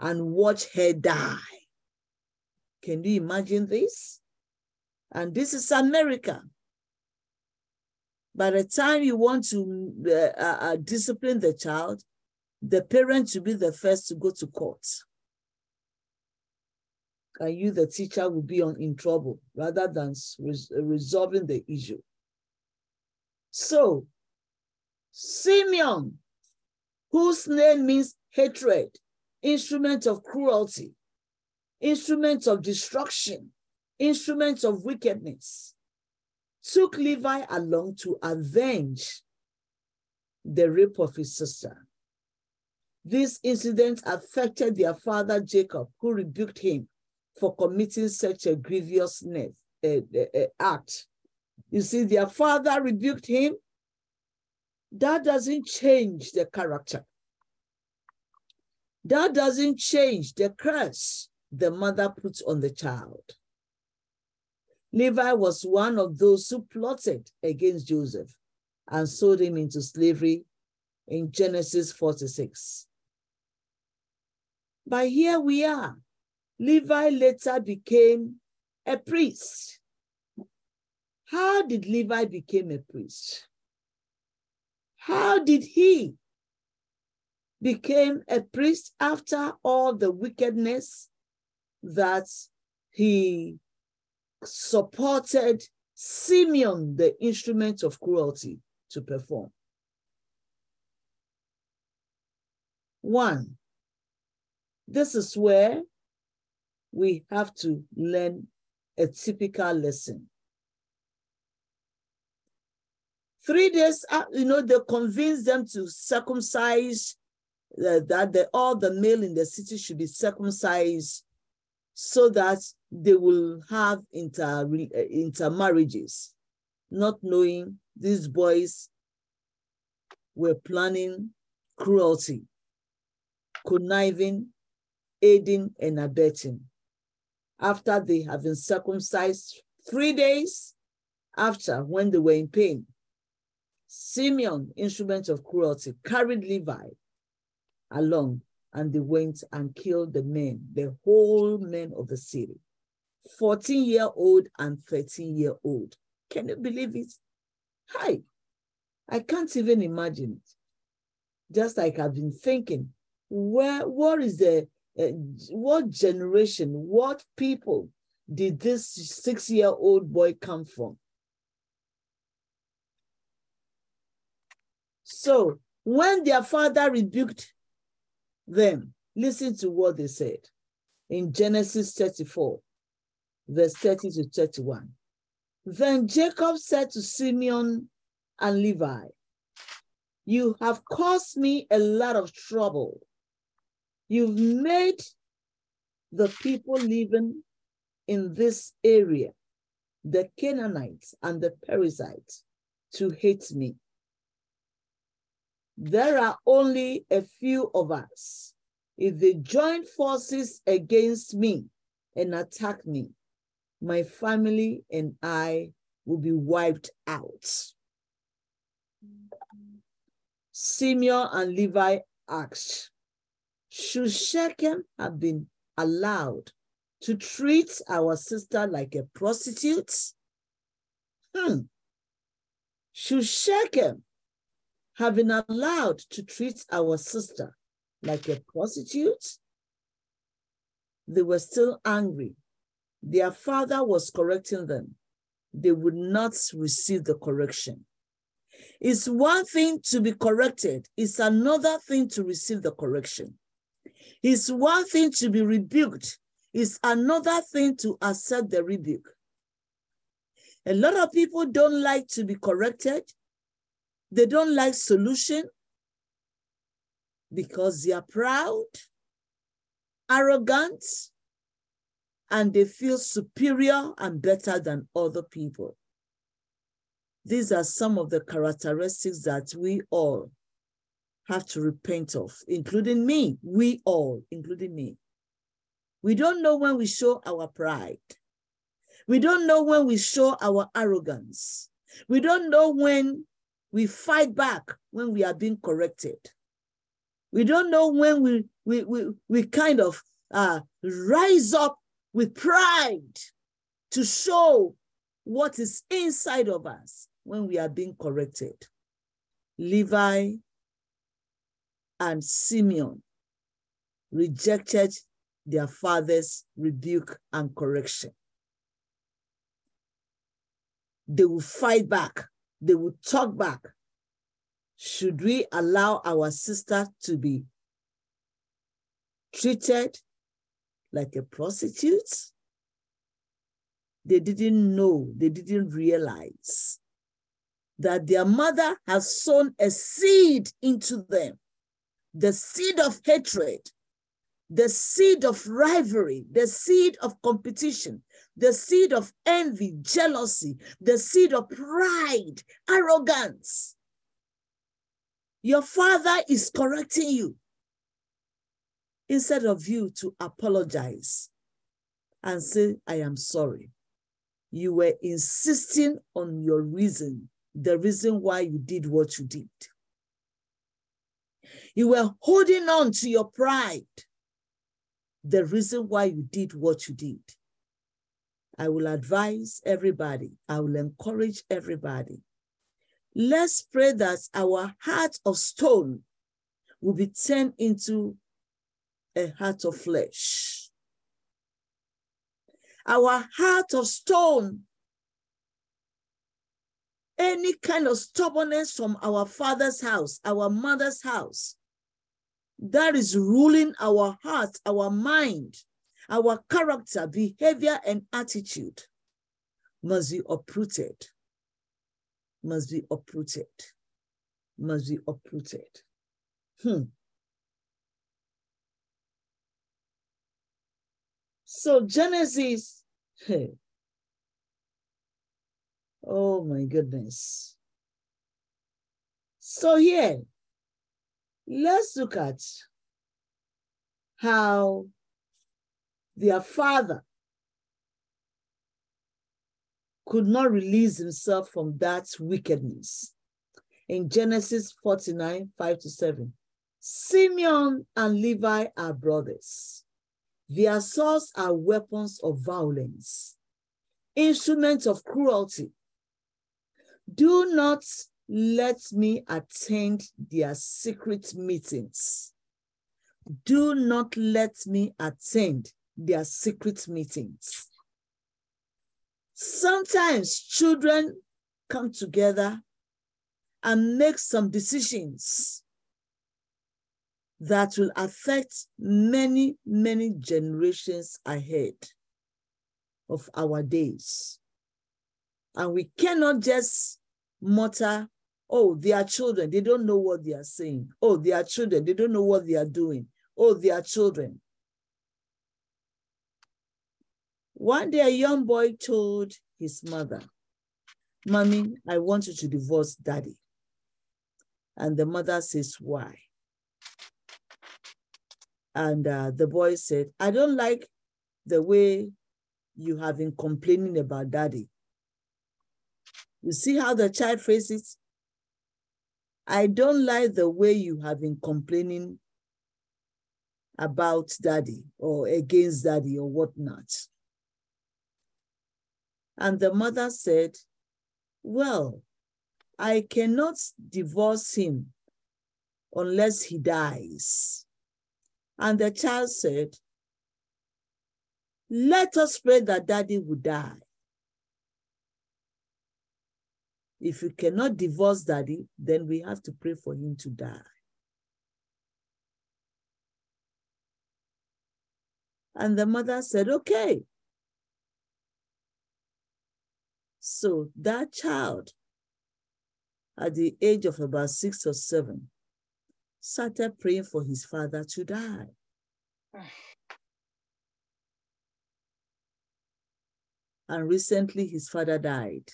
and watch her die. Can you imagine this? And this is America. By the time you want to uh, uh, uh, discipline the child, the parent to be the first to go to court. And you, the teacher, will be on, in trouble rather than res uh, resolving the issue. So, Simeon, whose name means hatred, instrument of cruelty, instrument of destruction, instrument of wickedness, took Levi along to avenge the rape of his sister. This incident affected their father Jacob, who rebuked him for committing such a grievous uh, uh, uh, act. You see, their father rebuked him. That doesn't change the character. That doesn't change the curse the mother puts on the child. Levi was one of those who plotted against Joseph and sold him into slavery in Genesis 46. But here we are. Levi later became a priest. How did Levi become a priest? How did he become a priest after all the wickedness that he supported Simeon, the instrument of cruelty, to perform? One, this is where we have to learn a typical lesson. Three days, you know, they convinced them to circumcise, uh, that the, all the male in the city should be circumcised so that they will have inter, uh, intermarriages, not knowing these boys were planning cruelty, conniving, aiding, and abetting. After they have been circumcised three days after when they were in pain, Simeon, instrument of cruelty, carried Levi along and they went and killed the men, the whole men of the city, 14 year old and 13 year old. Can you believe it? Hi, I can't even imagine it. Just like I've been thinking, where, what is the, uh, what generation, what people did this six year old boy come from? So when their father rebuked them, listen to what they said in Genesis 34, verse 30 to 31. Then Jacob said to Simeon and Levi, You have caused me a lot of trouble. You've made the people living in this area, the Canaanites and the Perizzites, to hate me. There are only a few of us. If they join forces against me and attack me, my family and I will be wiped out. Simeon and Levi asked, Should Shechem have been allowed to treat our sister like a prostitute? Hmm. Should Shechem have been allowed to treat our sister like a prostitute? They were still angry. Their father was correcting them. They would not receive the correction. It's one thing to be corrected, it's another thing to receive the correction. It's one thing to be rebuked, it's another thing to accept the rebuke. A lot of people don't like to be corrected. They don't like solution because they are proud, arrogant, and they feel superior and better than other people. These are some of the characteristics that we all have to repent of, including me, we all, including me. We don't know when we show our pride. We don't know when we show our arrogance. We don't know when we fight back when we are being corrected. We don't know when we, we, we, we kind of uh, rise up with pride to show what is inside of us when we are being corrected. Levi and Simeon rejected their father's rebuke and correction. They will fight back, they will talk back. Should we allow our sister to be treated like a prostitute? They didn't know, they didn't realize that their mother has sown a seed into them the seed of hatred, the seed of rivalry, the seed of competition, the seed of envy, jealousy, the seed of pride, arrogance. Your father is correcting you instead of you to apologize and say, I am sorry. You were insisting on your reason, the reason why you did what you did. You were holding on to your pride, the reason why you did what you did. I will advise everybody, I will encourage everybody. Let's pray that our heart of stone will be turned into a heart of flesh. Our heart of stone, any kind of stubbornness from our father's house, our mother's house, that is ruling our heart, our mind, our character, behavior, and attitude must be uprooted, must be uprooted, must be uprooted. Hmm. So Genesis, hey. Oh my goodness. So here, let's look at how their father could not release himself from that wickedness. In Genesis 49, 5 to 7, Simeon and Levi are brothers. Their swords are weapons of violence, instruments of cruelty. Do not let me attend their secret meetings. Do not let me attend their secret meetings. Sometimes children come together and make some decisions that will affect many, many generations ahead of our days. And we cannot just mutter, oh, they are children, they don't know what they are saying. Oh, they are children, they don't know what they are doing. Oh, they are children. One day, a young boy told his mother, Mommy, I want you to divorce daddy. And the mother says, Why? And uh, the boy said, I don't like the way you have been complaining about daddy. You see how the child faces? I don't like the way you have been complaining about daddy or against daddy or whatnot. And the mother said, Well, I cannot divorce him unless he dies. And the child said, Let us pray that daddy will die. If we cannot divorce daddy, then we have to pray for him to die. And the mother said, Okay. So that child, at the age of about six or seven, started praying for his father to die. And recently his father died.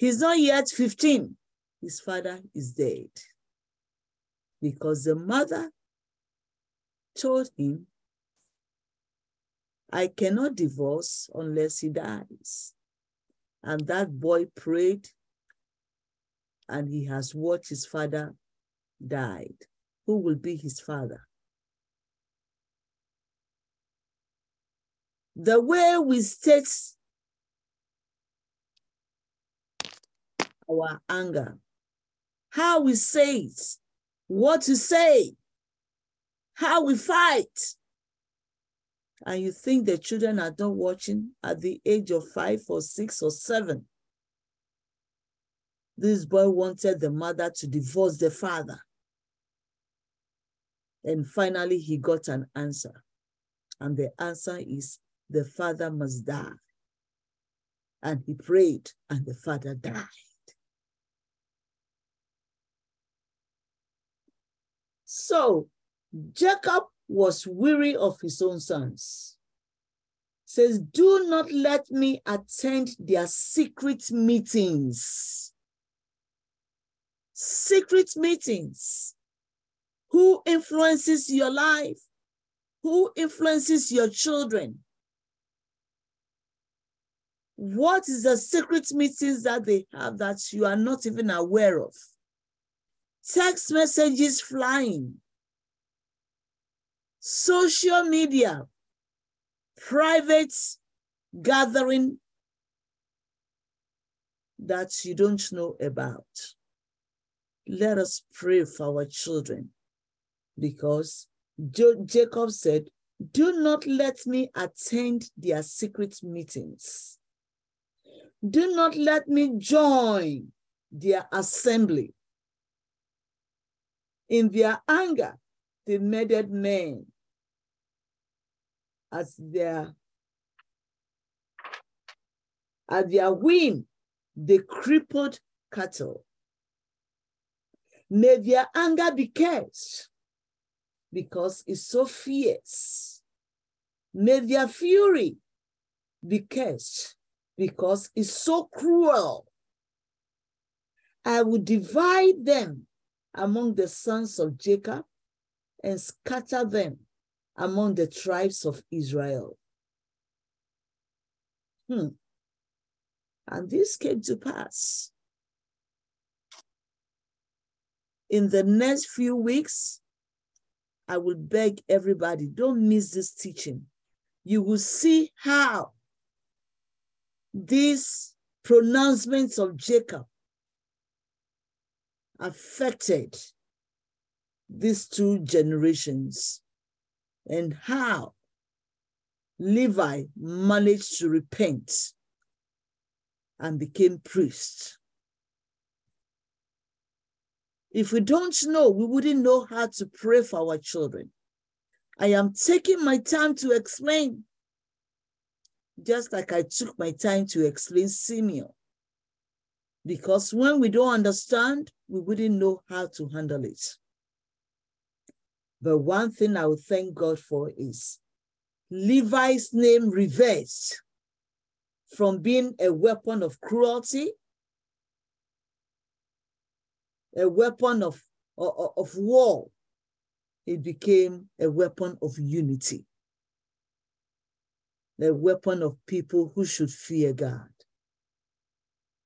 He's not yet 15. His father is dead. Because the mother told him, I cannot divorce unless he dies. And that boy prayed, and he has watched his father died. Who will be his father? The way we state our anger, how we say it, what to say, how we fight. And you think the children are not watching at the age of five or six or seven. This boy wanted the mother to divorce the father. And finally, he got an answer. And the answer is the father must die. And he prayed, and the father died. So Jacob was weary of his own sons. Says, do not let me attend their secret meetings. Secret meetings. Who influences your life? Who influences your children? What is the secret meetings that they have that you are not even aware of? Text messages flying, social media, private gathering that you don't know about. Let us pray for our children because Jacob said, Do not let me attend their secret meetings. Do not let me join their assembly. In their anger, they murdered men as their at their whim, they crippled cattle. May their anger be cursed because it's so fierce. May their fury be cursed because it's so cruel. I will divide them among the sons of Jacob and scatter them among the tribes of Israel. Hmm. And this came to pass. In the next few weeks, I will beg everybody, don't miss this teaching. You will see how these pronouncements of Jacob affected these two generations and how Levi managed to repent and became priest. If we don't know, we wouldn't know how to pray for our children. I am taking my time to explain, just like I took my time to explain Simeon. Because when we don't understand, we wouldn't know how to handle it. But one thing I would thank God for is Levi's name reversed from being a weapon of cruelty, a weapon of, of, of war, it became a weapon of unity, a weapon of people who should fear God.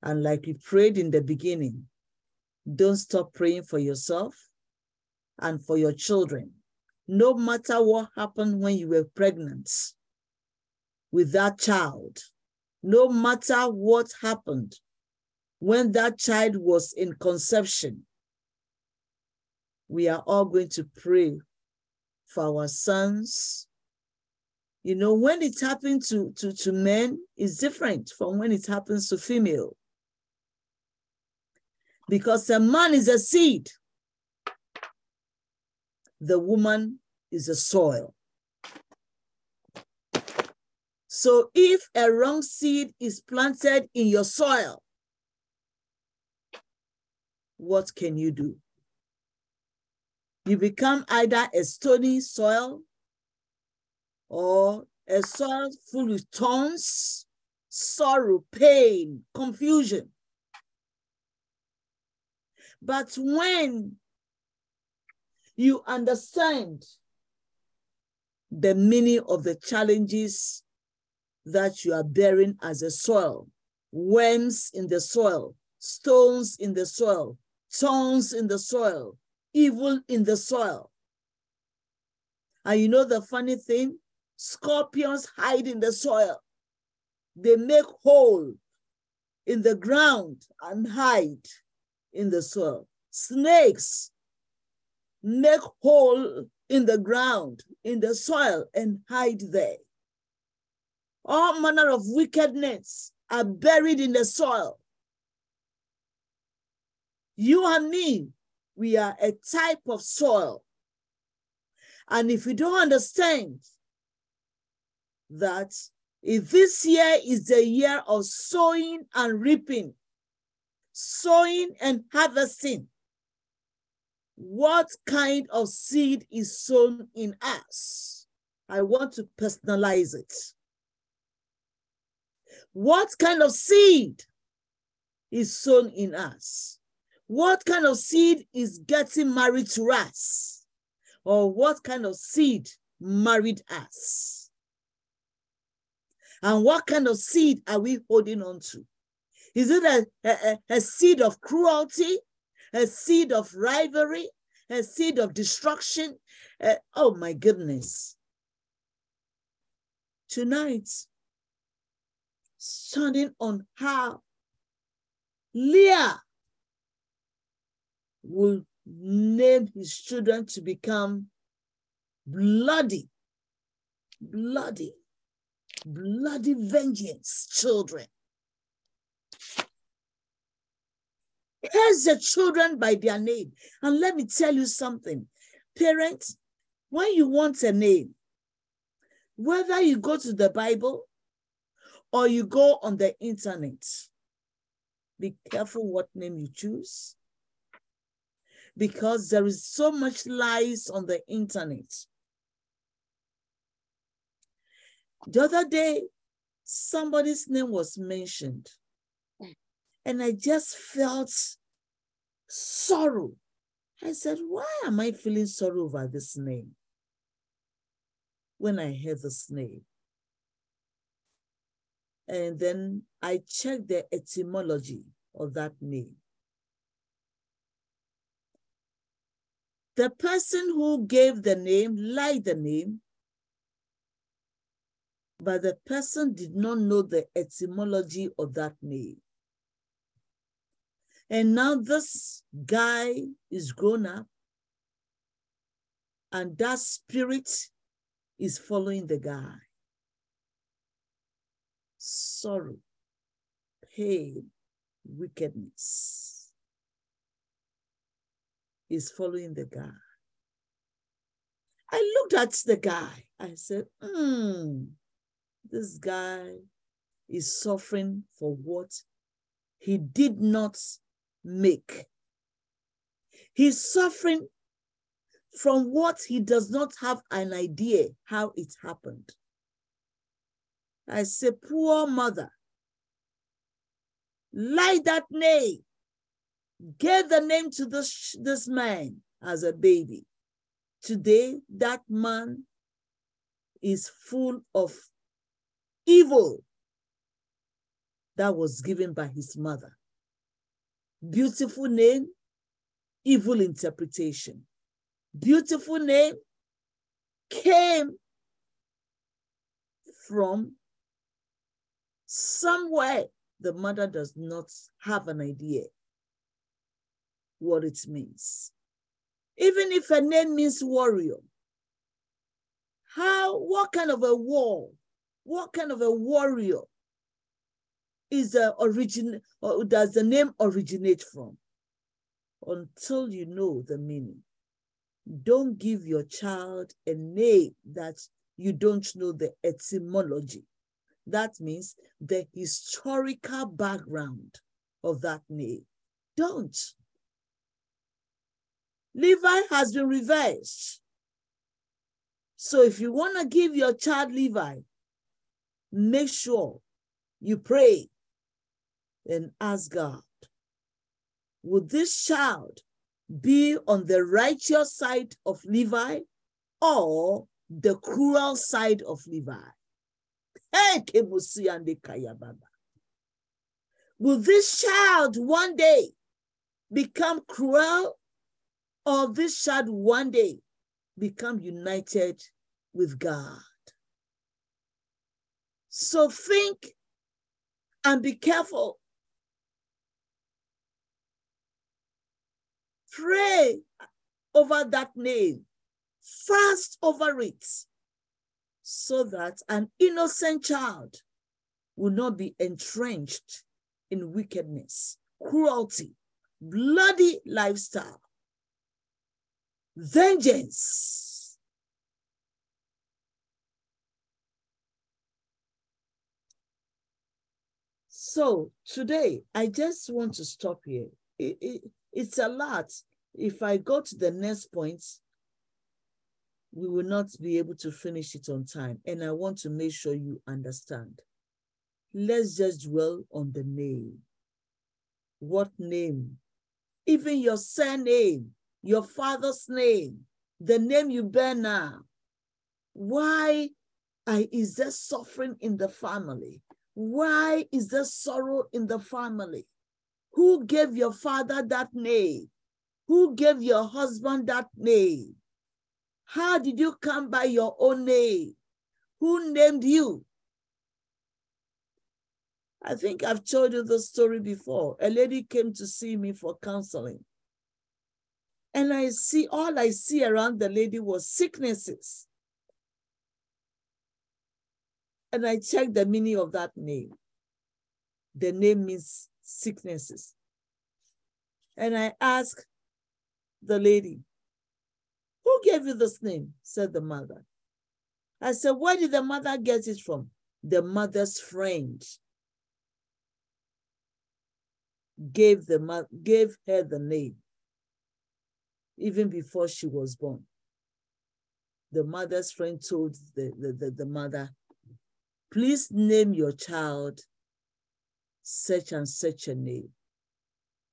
And like we prayed in the beginning, don't stop praying for yourself and for your children. No matter what happened when you were pregnant with that child, no matter what happened when that child was in conception, we are all going to pray for our sons. You know, when it happens to, to, to men, it's different from when it happens to female because a man is a seed, the woman is a soil. So if a wrong seed is planted in your soil, what can you do? You become either a stony soil or a soil full of thorns, sorrow, pain, confusion. But when you understand the meaning of the challenges that you are bearing as a soil, worms in the soil, stones in the soil, thorns in the soil, evil in the soil. And you know the funny thing? Scorpions hide in the soil. They make hole in the ground and hide in the soil. Snakes make hole in the ground, in the soil, and hide there. All manner of wickedness are buried in the soil. You and me, we are a type of soil. And if you don't understand that if this year is the year of sowing and reaping, sowing and harvesting, what kind of seed is sown in us? I want to personalize it. What kind of seed is sown in us? What kind of seed is getting married to us? Or what kind of seed married us? And what kind of seed are we holding on to? Is it a, a, a seed of cruelty, a seed of rivalry, a seed of destruction? Uh, oh my goodness. Tonight, standing on how Leah will name his children to become bloody, bloody, bloody vengeance children. Curse the children by their name. And let me tell you something. Parents, when you want a name, whether you go to the Bible or you go on the internet, be careful what name you choose because there is so much lies on the internet. The other day, somebody's name was mentioned, and I just felt sorrow. I said, Why am I feeling sorrow over this name? When I heard this name. And then I checked the etymology of that name. The person who gave the name liked the name, but the person did not know the etymology of that name. And now this guy is grown up, and that spirit is following the guy. Sorrow, pain, wickedness is following the guy. I looked at the guy. I said, hmm, this guy is suffering for what he did not make. He's suffering from what he does not have an idea how it happened. I say, poor mother, lie that name gave the name to this, this man as a baby. Today, that man is full of evil that was given by his mother. Beautiful name, evil interpretation. Beautiful name came from somewhere the mother does not have an idea what it means. Even if a name means warrior, how, what kind of a war, what kind of a warrior is the origin, or does the name originate from? Until you know the meaning. Don't give your child a name that you don't know the etymology. That means the historical background of that name. Don't. Levi has been reversed. So if you want to give your child Levi, make sure you pray and Asgard. Would this child be on the righteous side of Levi or the cruel side of Levi. Will this child one day become cruel or this child one day become united with God? So think and be careful. Pray over that name, fast over it, so that an innocent child will not be entrenched in wickedness, cruelty, bloody lifestyle, vengeance. So today, I just want to stop here. It- it- it's a lot. If I go to the next point, we will not be able to finish it on time. And I want to make sure you understand. Let's just dwell on the name. What name? Even your surname, your father's name, the name you bear now. Why is there suffering in the family? Why is there sorrow in the family? Who gave your father that name? Who gave your husband that name? How did you come by your own name? Who named you? I think I've told you the story before. A lady came to see me for counseling. And I see, all I see around the lady was sicknesses. And I checked the meaning of that name. The name means sicknesses. And I asked the lady, who gave you this name? Said the mother. I said, where did the mother get it from? The mother's friend gave the gave her the name even before she was born. The mother's friend told the, the, the, the mother, please name your child such and such a name.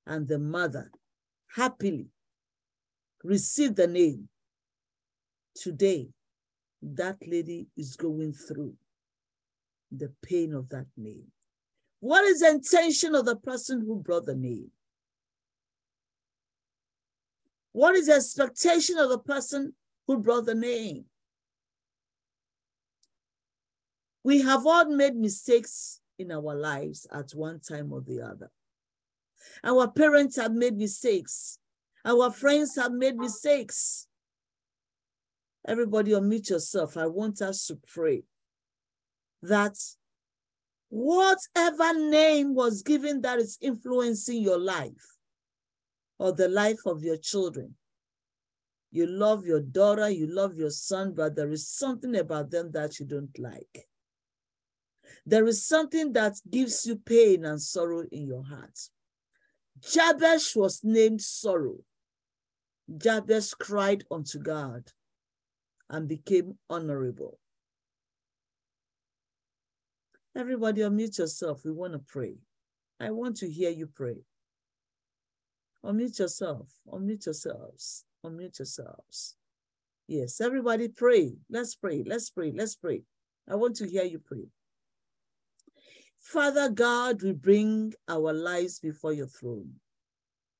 And the mother happily received the name. Today, that lady is going through the pain of that name. What is the intention of the person who brought the name? What is the expectation of the person who brought the name? We have all made mistakes in our lives at one time or the other. Our parents have made mistakes. Our friends have made mistakes. Everybody unmute yourself. I want us to pray that whatever name was given that is influencing your life or the life of your children, you love your daughter, you love your son, but there is something about them that you don't like. There is something that gives you pain and sorrow in your heart. Jabez was named sorrow. Jabez cried unto God and became honorable. Everybody unmute yourself. We want to pray. I want to hear you pray. Unmute yourself. Unmute yourselves. Unmute yourselves. Yes, everybody pray. Let's pray. Let's pray. Let's pray. I want to hear you pray. Father God, we bring our lives before your throne.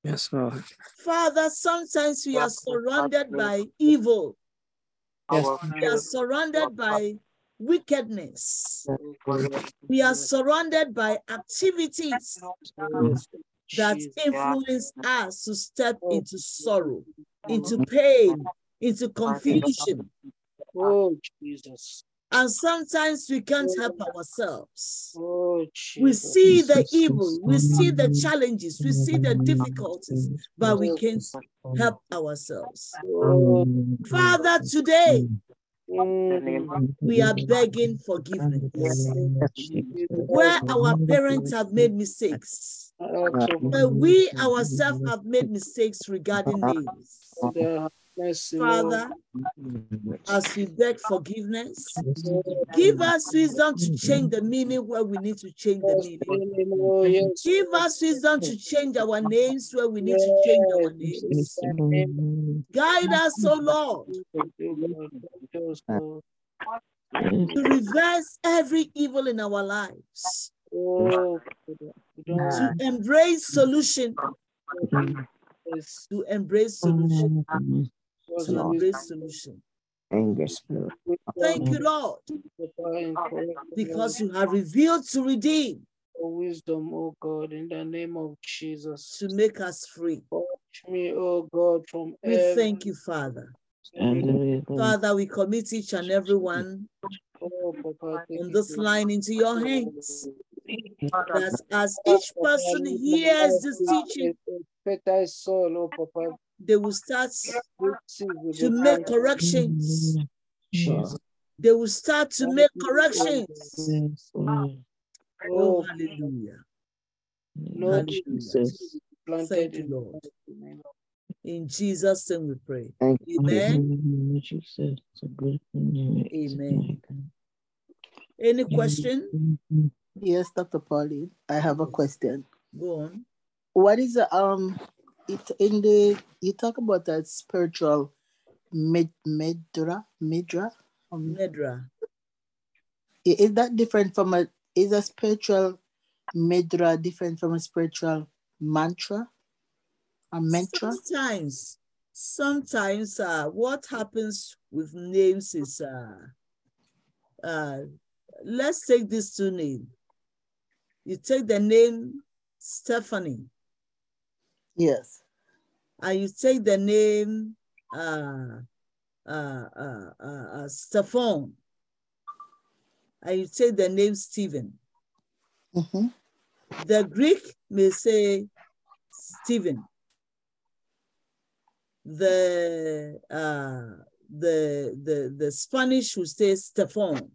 Yes, Lord.
Father, sometimes we are surrounded by evil.
Yes.
We are surrounded by wickedness. We are surrounded by activities that influence us to step into sorrow, into pain, into confusion.
Oh, Jesus.
And sometimes we can't help ourselves.
Oh,
We see the evil, we see the challenges, we see the difficulties, but we can't help ourselves.
Oh,
Father, today we are begging forgiveness. Where our parents have made mistakes, where we ourselves have made mistakes regarding
Father, mercy, Lord.
Father, as we beg forgiveness, give us wisdom to change the meaning where we need to change the meaning.
Oh.
Give us wisdom to change our names where we need to change our names. Guide us, O Lord. to reverse every evil in our lives,
Oh, God. We don't
to embrace solution, to embrace solution,
was
to
with
embrace solution.
Anger spirit.
Thank you, Lord,
Papa and correct
because you have revealed to redeem,
for wisdom, oh God, in the name of Jesus.
to make us free.
Watch me, oh God, from
We
every
thank you, Father.
And the evil.
Father, we commit each and every one
oh, Papa, take
on this line into your hands. That as each person hears this teaching,
Fertile soil, Papa,
they will start
good seed will
to make corrections.
Jesus.
They will start to make corrections. Oh, hallelujah.
no
Hallelujah.
Jesus.
Thank you,
in
Lord.
the name of
In Jesus' name we pray.
Thank you.
Amen.
Jesus. It's a good thing.
Amen. Any question?
Yes, Dr. Pauline, I have a question.
Go on.
What is the um it in the you talk about that spiritual mid midra midra? Um,
Nedra.
is that different from a is a spiritual midra different from a spiritual mantra? A mantra?
Sometimes, sometimes uh, what happens with names is uh, uh, let's take these two names. You take the name Stephanie
Yes.
and you take the name uh, uh, uh, uh, uh, Stephon and you take the name Stephen.
hmm
The Greek may say Stephen. The uh, the the the Spanish will say Stefan.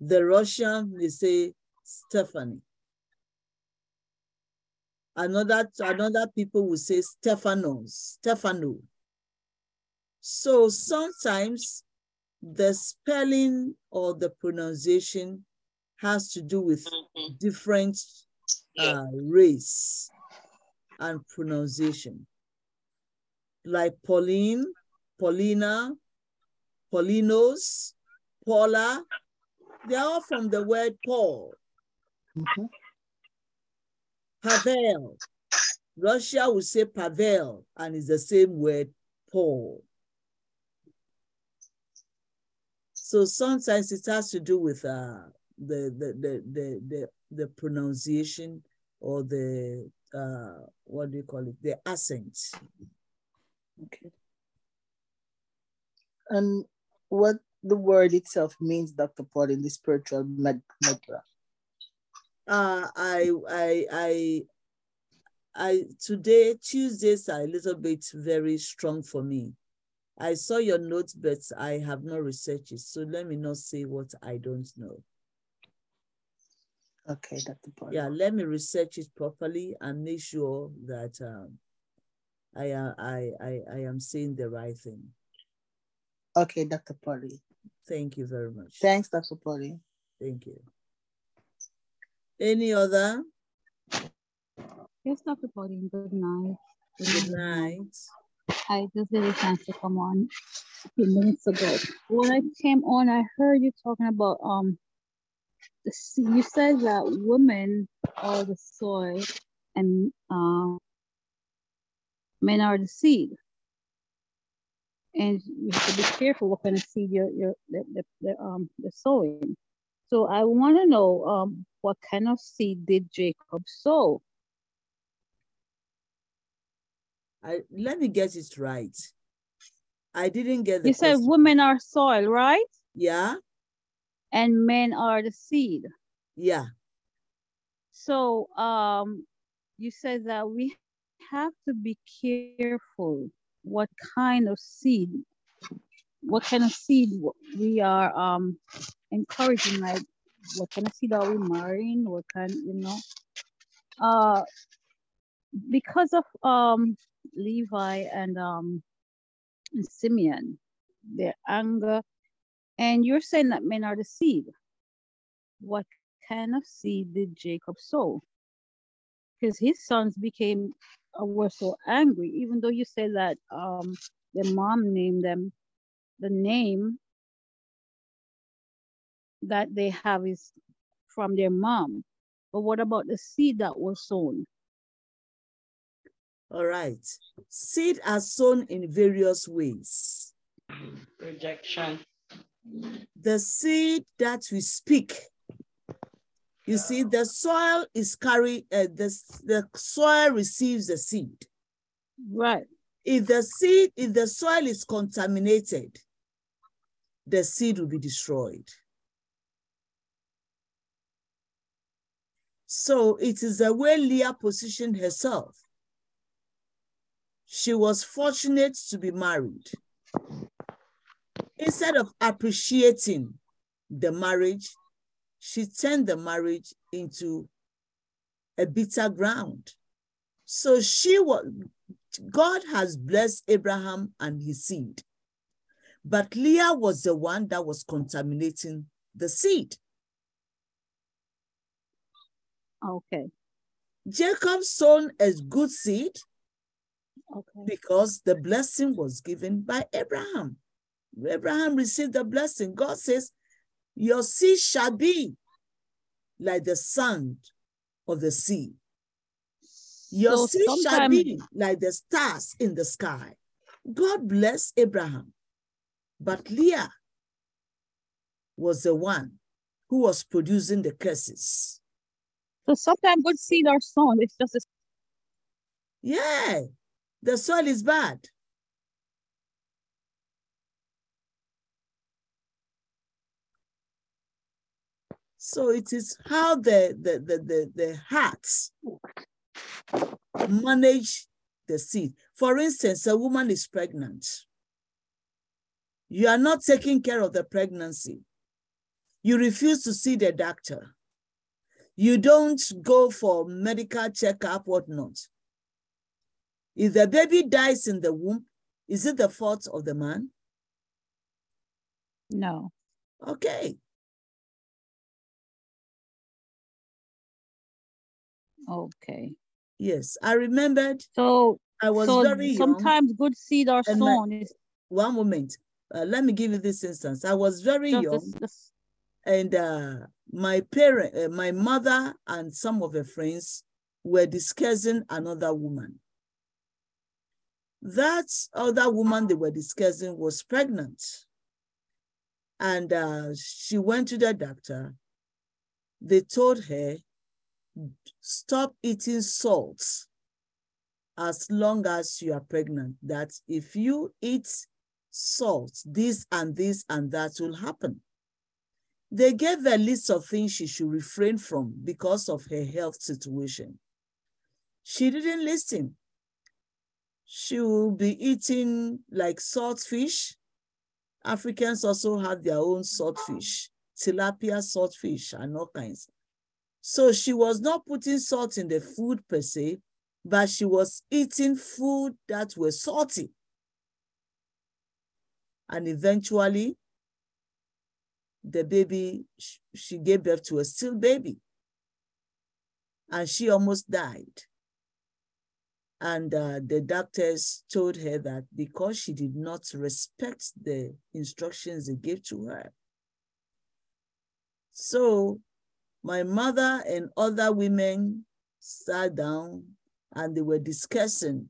The Russian may say Stephanie. Another another people will say Stephanos, Stefano. So sometimes the spelling or the pronunciation has to do with different uh, race and pronunciation. Like Pauline, Paulina, Paulinos, Paula, they're all from the word Paul.
Mhm.
Pavel, Russia will say Pavel, and it's the same word, Paul. So sometimes it has to do with uh, the, the, the, the, the, the pronunciation or the, uh, what do you call it, the accent.
Okay. And what the word itself means, Dr. Paul, in the spiritual med- midra?
Uh, I, I, I, I, today, Tuesdays are a little bit very strong for me. I saw your notes, but I have not researched it. So let me not say what I don't know.
Okay, Dr. Paul.
Yeah, let me research it properly and make sure that um, I, am I, I, I am saying the right thing.
Okay, Dr. Polly.
Thank you very much.
Thanks, Dr. Polly.
Thank you. Any other?
Yes, Dr. Pauline, good night.
Good night.
I just did a chance to come on a few minutes ago. When I came on, I heard you talking about um the you said that women are the soil and uh, men are the seed. And you have to be careful what kind of seed you're, you're the, the, the, um the sowing. So I want to know um what kind of seed did Jacob sow?
I, let me get it right. I didn't get the
You said women are soil, right?
Yeah,
And men are the seed.
yeah.
So um, you said that we have to be careful what kind of seed, what kind of seed we are um encouraging. Like, what kind of seed are we marrying? What kind, you know? Uh, because of um Levi and um Simeon, their anger, and you're saying that men are the seed. What kind of seed did Jacob sow? Because his sons became uh, were so angry, even though you say that um the mom named them, the name that they have is from their mom. But what about the seed that was sown?
All right. Seed are sown in various ways.
Rejection.
The seed that we speak, you see, the soil is carry, uh, the, the soil receives the seed.
Right.
If the seed, if the soil is contaminated, the seed will be destroyed. So it is the way Leah positioned herself. She was fortunate to be married. Instead of appreciating the marriage, she turned the marriage into a bitter ground. So she was, God has blessed Abraham and his seed. But Leah was the one that was contaminating the seed.
Okay.
Jacob sown a good seed
Okay.
because the blessing was given by Abraham. Abraham received the blessing. God says, Your seed shall be like the sand of the sea. Your
So
seed shall be like the stars in the sky. God bless Abraham. But Leah was the one who was producing the curses.
So sometimes good seed are sown. It's just a
Yeah, the soil is bad. So it is how the the the the, the hearts manage the seed. For instance, a woman is pregnant. You are not taking care of the pregnancy. You refuse to see the doctor. You don't go for medical checkup, whatnot. If the baby dies in the womb, is it the fault of the man?
no.
Okay.
Okay.
Yes, I remembered
So
I was
so
very young.
sometimes good seed are
my-
sown.
One moment. Uh, let me give you this instance. I was very
just
young,
this, this
and uh, my parent, uh, my mother, and some of her friends were discussing another woman. That other woman they were discussing was pregnant, and uh, she went to the doctor. They told her, "Stop eating salt as long as you are pregnant. That if you eat salt, this and this and that will happen." They gave a list of things she should refrain from because of her health situation. She didn't listen. She will be eating like salt fish. Africans also have their own salt fish, tilapia salt fish, and all kinds. So she was not putting salt in the food per se, but she was eating food that were salty. And eventually, the baby, she gave birth to a still baby. And she almost died. And uh, the doctors told her that because she did not respect the instructions they gave to her. So my mother and other women sat down and they were discussing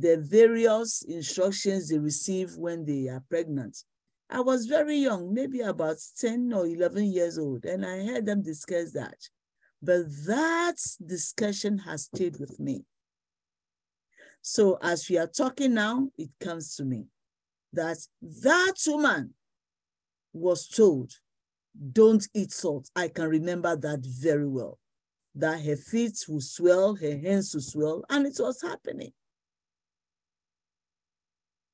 the various instructions they receive when they are pregnant. I was very young, maybe about 10 or 11 years old, and I heard them discuss that. But that discussion has stayed with me. So as we are talking now, it comes to me that that woman was told, don't eat salt. I can remember that very well. That her feet will swell, her hands will swell, and it was happening.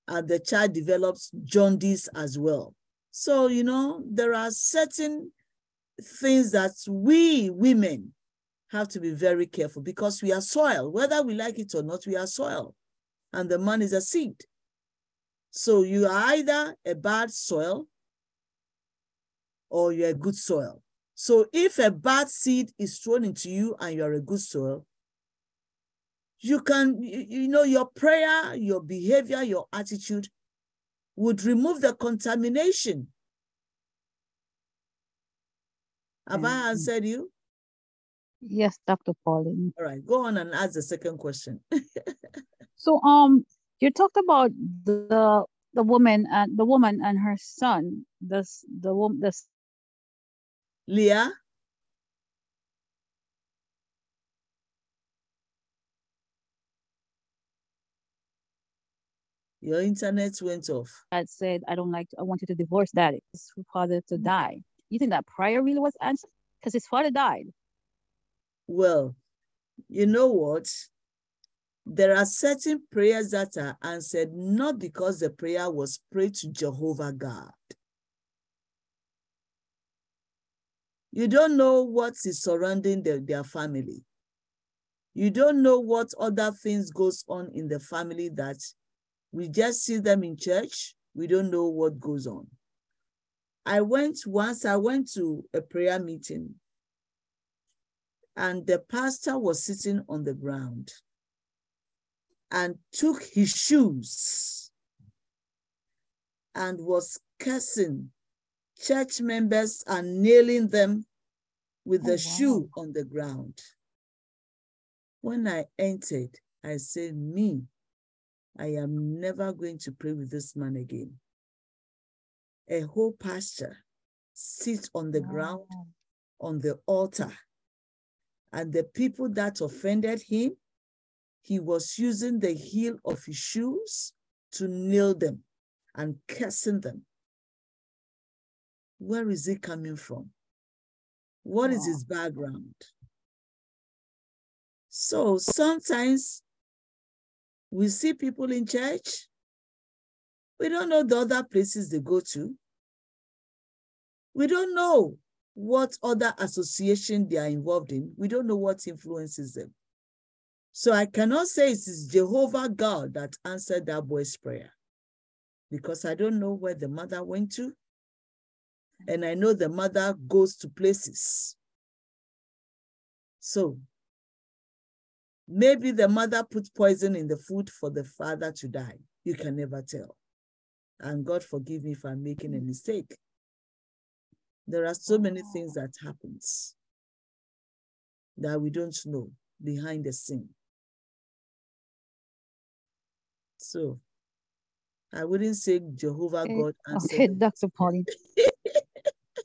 And the child develops jaundice as well. So, you know, there are certain things that we women have to be very careful because we are soil, whether we like it or not, we are soil. And the man is a seed. So you are either a bad soil or you're a good soil. So if a bad seed is thrown into you and you're a good soil, you can, you, know, your prayer, your behavior, your attitude would remove the contamination. Have I
Mhm.
answered you?
Yes, Dr. Pauline.
All right, go on and ask the second question. (laughs)
So um you talked about the the woman and the woman and her son. This the woman this
Leah? Your internet went off.
I said, I don't like I want you to divorce daddy. His father to mm. die. You think that prayer really was answered? Because his father died.
Well, you know what? There are certain prayers that are answered not because the prayer was prayed to Jehovah God. You don't know what is surrounding the- their family. You don't know what other things goes on in the family that we just see them in church. We don't know what goes on. I went once, I went to a prayer meeting and the pastor was sitting on the ground and took his shoes and was cursing church members and nailing them with
Oh,
the shoe on the ground. When I entered, I said, Me, I am never going to pray with this man again. A whole pastor sits on the ground on the altar. And the people that offended him, he was using the heel of his shoes to nail them and cursing them. Where is he coming from? What is
Wow.
his background? So sometimes we see people in church, we don't know the other places they go to. We don't know what other association they are involved in. We don't know what influences them. So I cannot say it is Jehovah God that answered that boy's prayer because I don't know where the mother went to. And I know the mother goes to places. So maybe the mother put poison in the food for the father to die. You can never tell. And God forgive me if I'm making a mistake. There are so many things that happens that we don't know behind the scene. So I wouldn't say Jehovah
Okay,
God answered.
Okay, Dr. Pauline.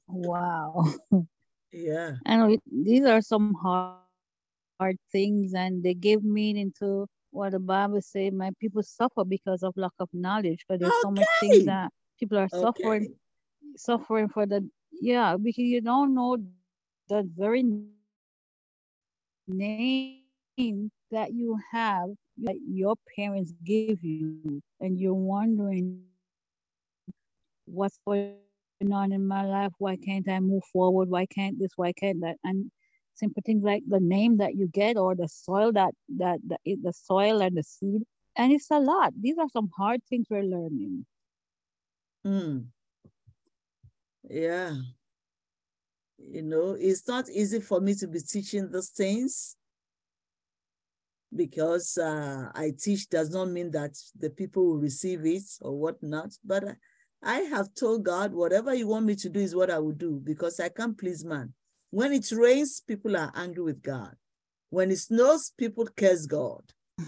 wow.
Yeah.
And these are some hard, hard things, and they gave meaning to what the Bible say. My people suffer because of lack of knowledge. But there's so much things that people are suffering, suffering for the yeah because you don't know the very name that you have that your parents give you, and you're wondering what's going on in my life? Why can't I move forward? Why can't this? Why can't that? And simple things like the name that you get or the soil that that the, soil and the seed. And it's a lot. These are some hard things we're learning.
Mm. Yeah. You know, it's not easy for me to be teaching these things because uh, I teach does not mean that the people will receive it or whatnot. But I have told God, whatever you want me to do is what I will do because I can't please man. When it rains, people are angry with God. When it snows, people curse God. (laughs)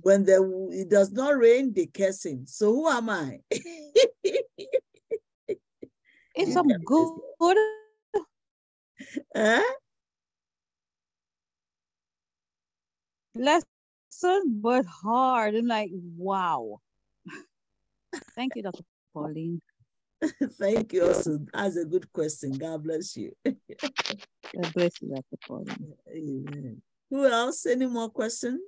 When the, it does not rain, they curse him. So who am I? (laughs)
It's some good,
Eh?
lesson, but hard. I'm like, wow. Thank you, Dr. Pauline. (laughs)
Thank you also. That's a good question. God bless you.
God bless you, Dr. Pauline.
Amen. Who else? Any more questions?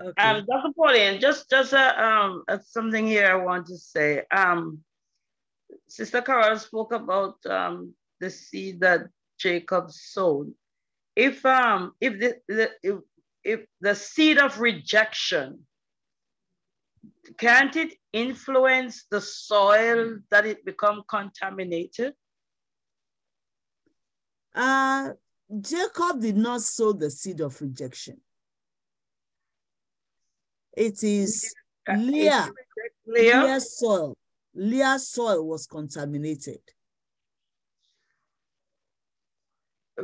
Okay.
Um, Dr. Pauline, just just uh, um uh, something here I want to say. Um, Sister Carol spoke about um the seed that Jacob sowed. If um if the, the if, if the seed of rejection can't it influence the soil that it become contaminated?
Uh, Jacob did not sow the seed of rejection. It is
Uh,
Leah.
Leah,
Leah's soil. Leah's soil was contaminated.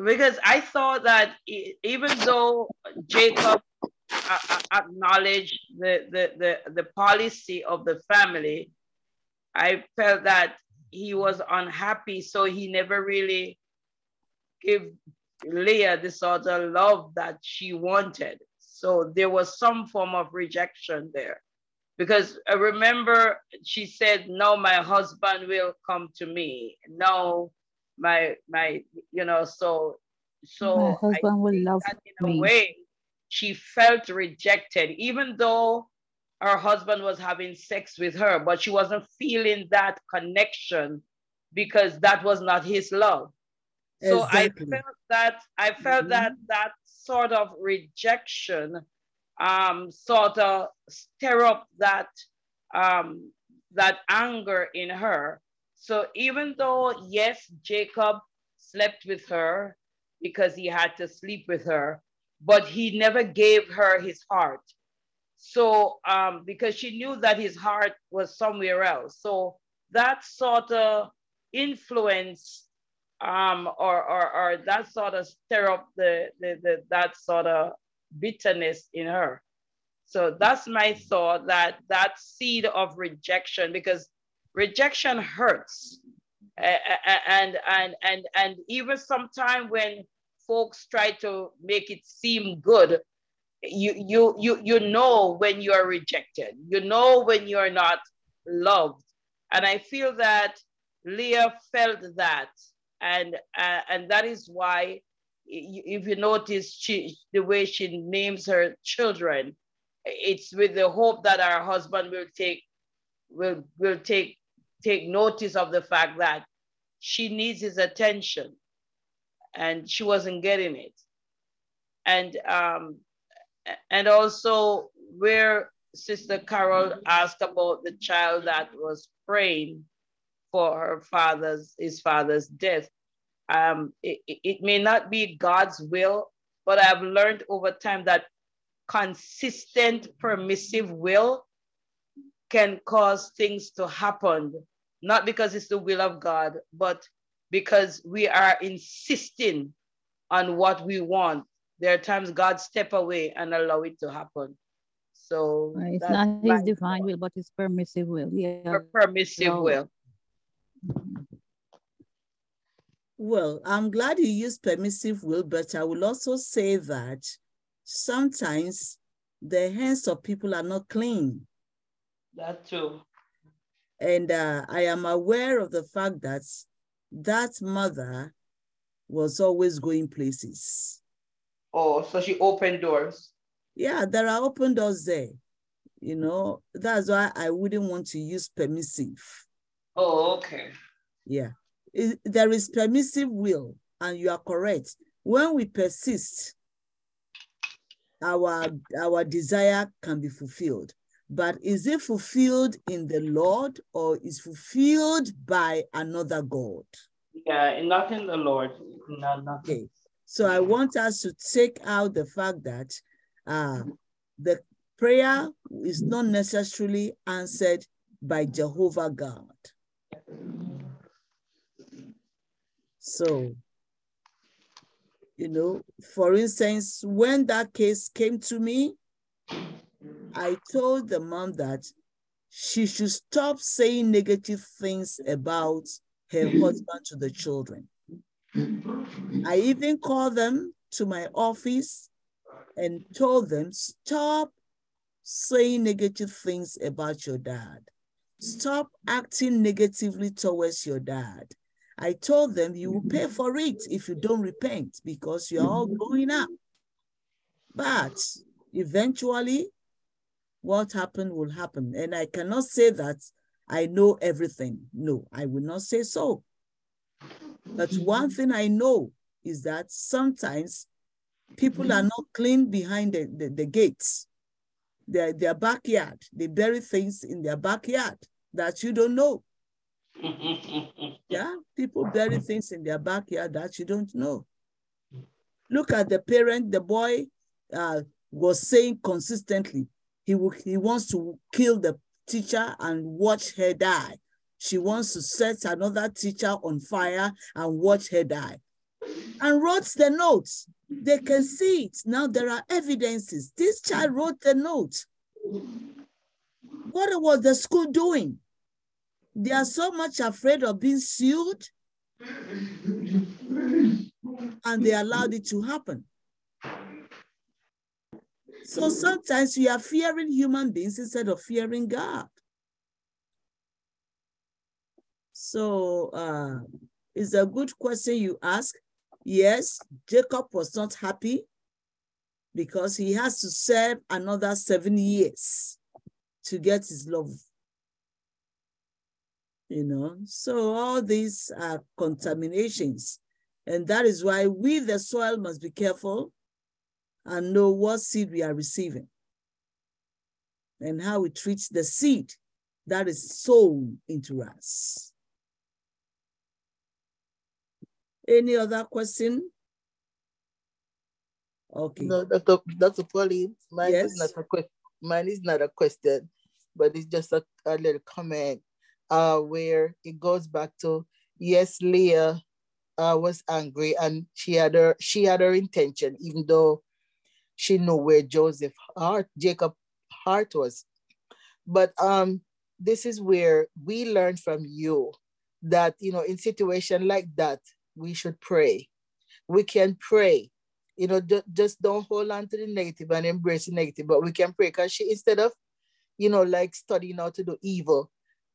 because I thought that even though Jacob uh, uh, the, the, the, the policy of the family, I felt that he was unhappy, so he never really gave Leah the sort of love that she wanted. So there was some form of rejection there. Because I remember she said, No, my husband will come to me. No, my my you know so so
My husband will love
that in a way she felt rejected even though her husband was having sex with her but she wasn't feeling that connection because that was not his love. So
Exactly.
i felt that i felt that that sort of rejection um sort of stir up that um that anger in her. So even though, yes, Jacob slept with her because he had to sleep with her, but he never gave her his heart. So, um, because she knew that his heart was somewhere else. So that sort of influence um, or, or, or that sort of stir up the, the, the, that sort of bitterness in her. So that's my thought that that seed of rejection, because rejection hurts and and and and even sometimes when folks try to make it seem good you you you you know when you are rejected. You know when you're not loved. And i feel that leah felt that. And uh, and that is why if you notice she the way she names her children it's with the hope that her husband will take will will take take notice of the fact that she needs his attention and she wasn't getting it. And um and also where sister carol asked about the child that was praying for her father's his father's death. Um it, it- may not be god's will but i've learned over time that consistent permissive will can cause things to happen, not because it's the will of God, but because we are insisting on what we want. There are times God step away and allow it to happen. So
It's not his divine will, but his permissive will. Yeah.
per- permissive
So-
will.
Well, I'm glad you used permissive will, but I will also say that sometimes the hands of people are not clean.
That too.
And uh, I am aware of the fact that that mother was always going places.
Oh, so she opened doors.
Yeah, there are open doors there. You know, that's why I wouldn't want to use permissive.
Oh, okay.
Yeah. It- there is permissive will, and you are correct. When we persist, our our desire can be fulfilled. But is it fulfilled in the Lord or is fulfilled by another God?
Yeah, not in the Lord. No, not
Okay. So I want us to take out the fact that uh, the prayer is not necessarily answered by Jehovah God. So, you know, for instance, when that case came to me, I told the mom that she should stop saying negative things about her mm-hmm. husband to the children. I even called them to my office and told them, stop saying negative things about your dad. Stop acting negatively towards your dad. I told them you will pay for it if you don't repent because you're all mm-hmm. growing up. But eventually, what happened will happen. And I cannot say that I know everything. No, I will not say so. But one thing I know is that sometimes people are not clean behind the, the, the gates. Their, their backyard, they bury things in their backyard that you don't know. (laughs) Yeah, people bury things in their backyard that you don't know. Look at the parent, the boy uh, was saying consistently, He, he wants to kill the teacher and watch her die. She wants to set another teacher on fire and watch her die. And wrote the notes. They can see it. Now there are evidences. This child wrote the note. What was the school doing? They are so much afraid of being sued and they allowed it to happen. So sometimes we are fearing human beings instead of fearing God. So uh, it's a good question you ask. Yes, Jacob was not happy because he has to serve another seven years to get his love. You know, so all these are contaminations. And that is why we, the soil, must be careful and know what seed we are receiving and how we treat the seed that is sown into us. Any other question? Okay.
No, Dr. Dr. Pauline, mine
Yes.
is not a question. Mine is not a question, but it's just a, a little comment uh, where it goes back to yes, Leah uh, was angry and she had her she had her intention, even though she knew where Joseph heart, Jacob heart was. But um, this is where we learn from you that you know in situation like that we should pray. We can pray you know, ju- just don't hold on to the negative and embrace the negative, but we can pray because she, instead of, you know, like studying how to do evil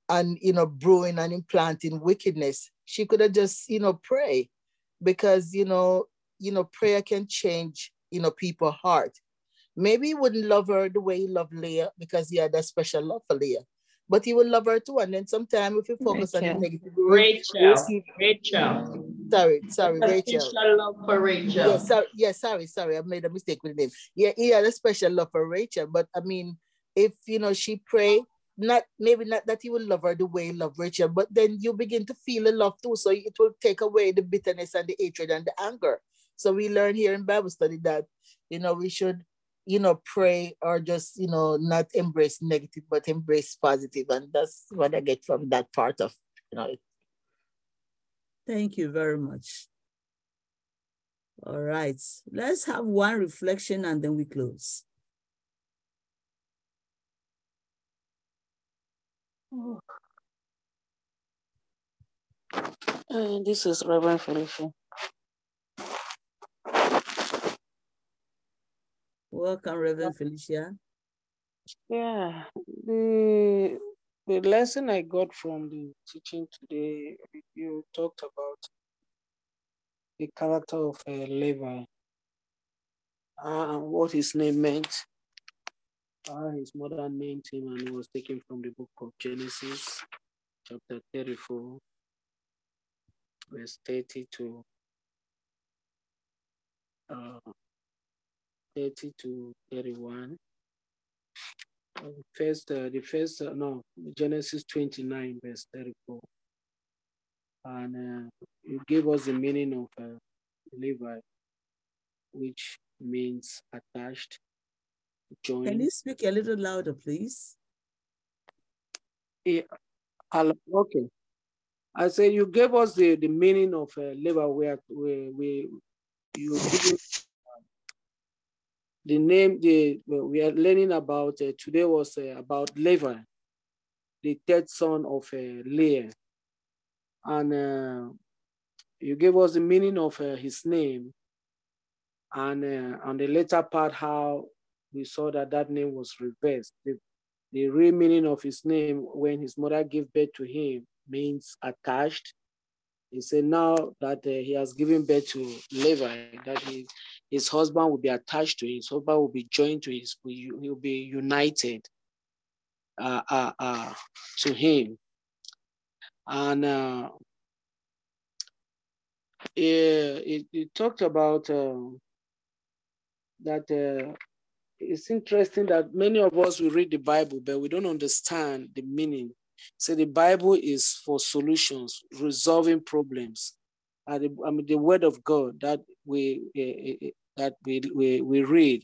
and, you know, brewing and implanting wickedness, she could have just, you know, pray because, you know, you know, prayer can change, you know, people's heart. Maybe he wouldn't love her the way he loved Leah because he had that special love for Leah, but he would love her too. And then sometimes if you focus on the
Rachel.
negative,
Rachel,
see-
Rachel.
sorry, sorry,
A
Rachel.
special love for Rachel.
Yeah, sorry, yeah, sorry, sorry, I made a mistake with the name. Yeah, he had a special love for Rachel, but I mean, if you know she pray, not maybe not that he will love her the way he loved Rachel, but then you begin to feel the love too. So it will take away the bitterness and the hatred and the anger. So we learn here in Bible study that you know we should, you know, pray or just you know not embrace negative, but embrace positive, and that's what I get from that part of you know.
Thank you very much. All right, let's have one reflection and then we close.
Uh, this is Reverend Felicia.
Welcome, Reverend Felicia.
Yeah, the the lesson I got from the teaching today, you talked about the character of uh, Levi, uh, what his name meant. Uh, his mother named him, and it was taken from the book of Genesis, chapter 34, verse 30 to uh, 30 to 31. Uh, First, uh, the first, uh, no, Genesis 29, verse 34. And uh, you gave us the meaning of uh, Levi, which means attached, joined.
Can you speak a little louder, please?
Yeah, okay. I say you gave us the, the meaning of uh, Levi, where we, we you the name the we are learning about uh, today was uh, about Levi, the third son of uh, Leah, and uh, you gave us the meaning of uh, his name, and uh, on the later part how we saw that that name was reversed. The, the real meaning of his name when his mother gave birth to him means attached. He said now that uh, he has given birth to Levi, that he, his husband will be attached to him, his husband will be joined to his, he'll be united uh, uh, uh, to him. And uh, it, it, it talked about um, that uh, it's interesting that many of us will read the Bible, but we don't understand the meaning. So the Bible is for solutions, resolving problems. Uh, I mean, the Word of God that we uh, uh, that we, we we read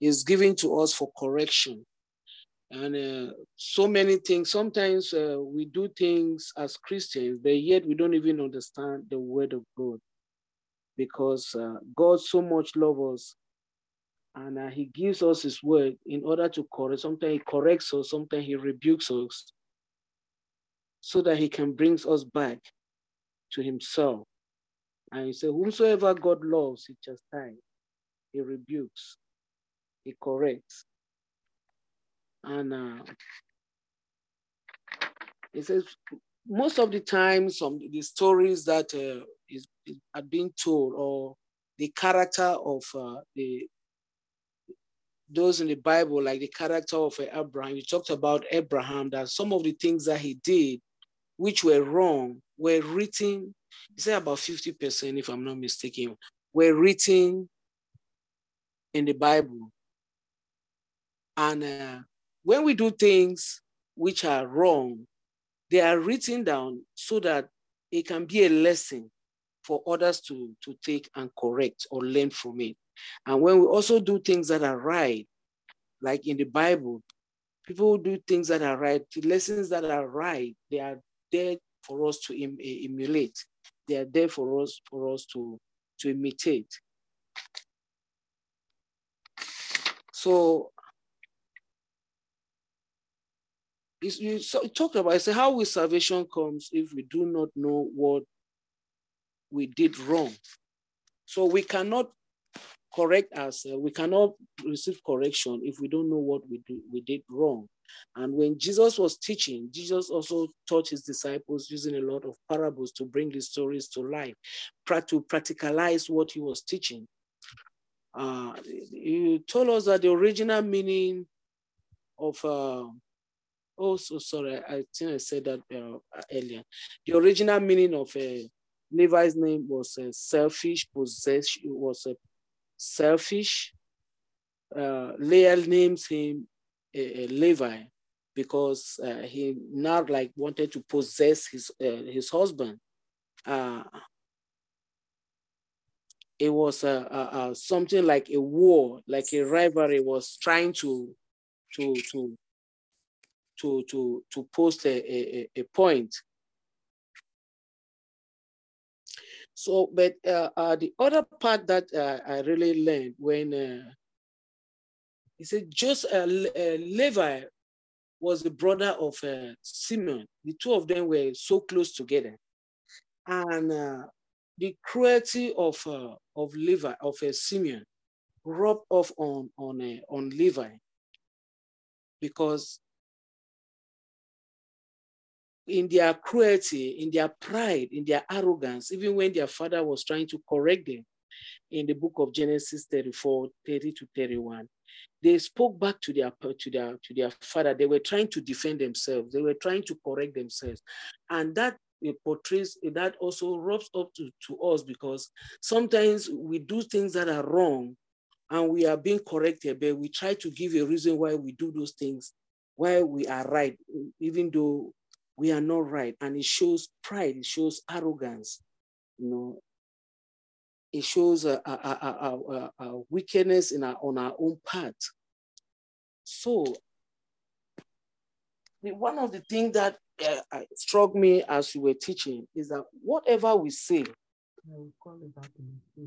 is given to us for correction. And uh, so many things, sometimes uh, we do things as Christians, but yet we don't even understand the word of God because uh, God so much loves us and uh, he gives us his word in order to correct. Sometimes he corrects us, sometimes he rebukes us so that he can bring us back to himself. And he said, whomsoever God loves, he chastises, he rebukes, he corrects. And uh, he says, most of the time, some the stories that uh, is, is, are being told, or the character of uh, the those in the Bible, like the character of Abraham, you talked about Abraham, that some of the things that he did, which were wrong, were written, you say about 50%, if I'm not mistaken, were written in the Bible. And uh, when we do things which are wrong, they are written down so that it can be a lesson for others to, to take and correct or learn from it. And when we also do things that are right, like in the Bible, people who do things that are right, the lessons that are right, they are there for us to em emulate. They are there for us for us to, to imitate. So you talked about, I say, how will salvation comes if we do not know what we did wrong? So we cannot correct ourselves. We cannot receive correction if we don't know what we do, we did wrong. And when Jesus was teaching, Jesus also taught his disciples using a lot of parables to bring the stories to life, to practicalize what he was teaching. Uh, he told us that the original meaning of, uh, oh, so sorry, I think I said that uh, earlier. The original meaning of uh, Levi's name was uh, selfish, possession, it was a selfish. Uh, Leah names him Levi because he not like wanted to possess his his husband. Uh, it was a, something like a war, like a rivalry was trying to to to to to to post a, a, a point So, but uh, uh, the other part that uh, I really learned when uh, he said just uh, uh, Levi was the brother of Simeon. The two of them were so close together, and the cruelty of uh, of Levi of Simeon rubbed off on on on Levi because in their cruelty, in their pride, in their arrogance, even when their father was trying to correct them in the book of Genesis 34, 30 to 31, they spoke back to their, to their, to their father. They were trying to defend themselves. They were trying to correct themselves. And that it portrays, that also rubs up to, to us because sometimes we do things that are wrong and we are being corrected, but we try to give a reason why we do those things, why we are right, even though we are not right. And it shows pride, it shows arrogance, you know, it shows a, a, a, a wickedness in our, on our own part. So, the, one of the things that uh, struck me as you were teaching is that whatever we say,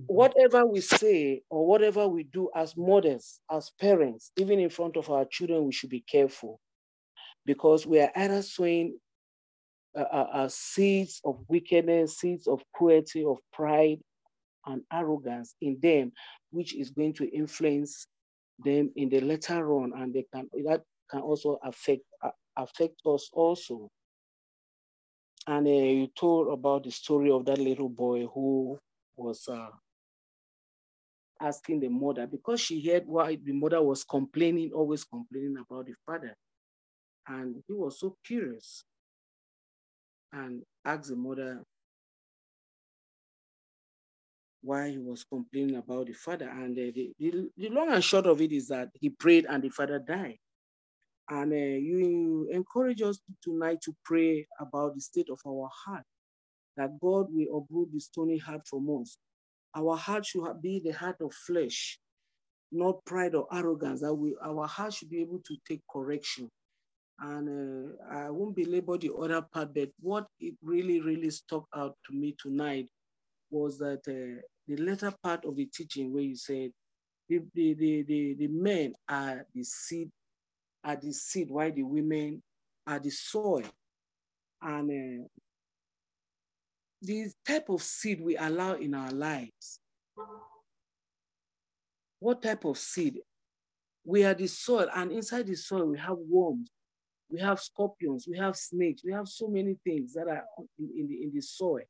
whatever we say or whatever we do as mothers, as parents, even in front of our children, we should be careful because we are either sowing uh, uh, seeds of wickedness, seeds of cruelty, of pride, and arrogance in them, which is going to influence them in the later on, and they can that can also affect uh, affect us also. And uh, you told about the story of that little boy who was uh, asking the mother because she heard why the mother was complaining, always complaining about the father, and he was so curious and asked the mother why he was complaining about the father. And uh, the, the, the, long and short of it is that he prayed and the father died. And uh, you encourage us tonight to pray about the state of our heart, that God will uproot the stony heart from us. Our heart should be the heart of flesh, not pride or arrogance, that we, our heart should be able to take correction. And uh, I won't belabor the other part, but what it really, really stuck out to me tonight was that uh, the latter part of the teaching where you said the, the, the, the, the men are the seed, are the seed, while the women are the soil. And uh, the type of seed we allow in our lives. What type of seed? We are the soil, and inside the soil, we have worms, we have scorpions, we have snakes, we have so many things that are in, in, the, in the soil.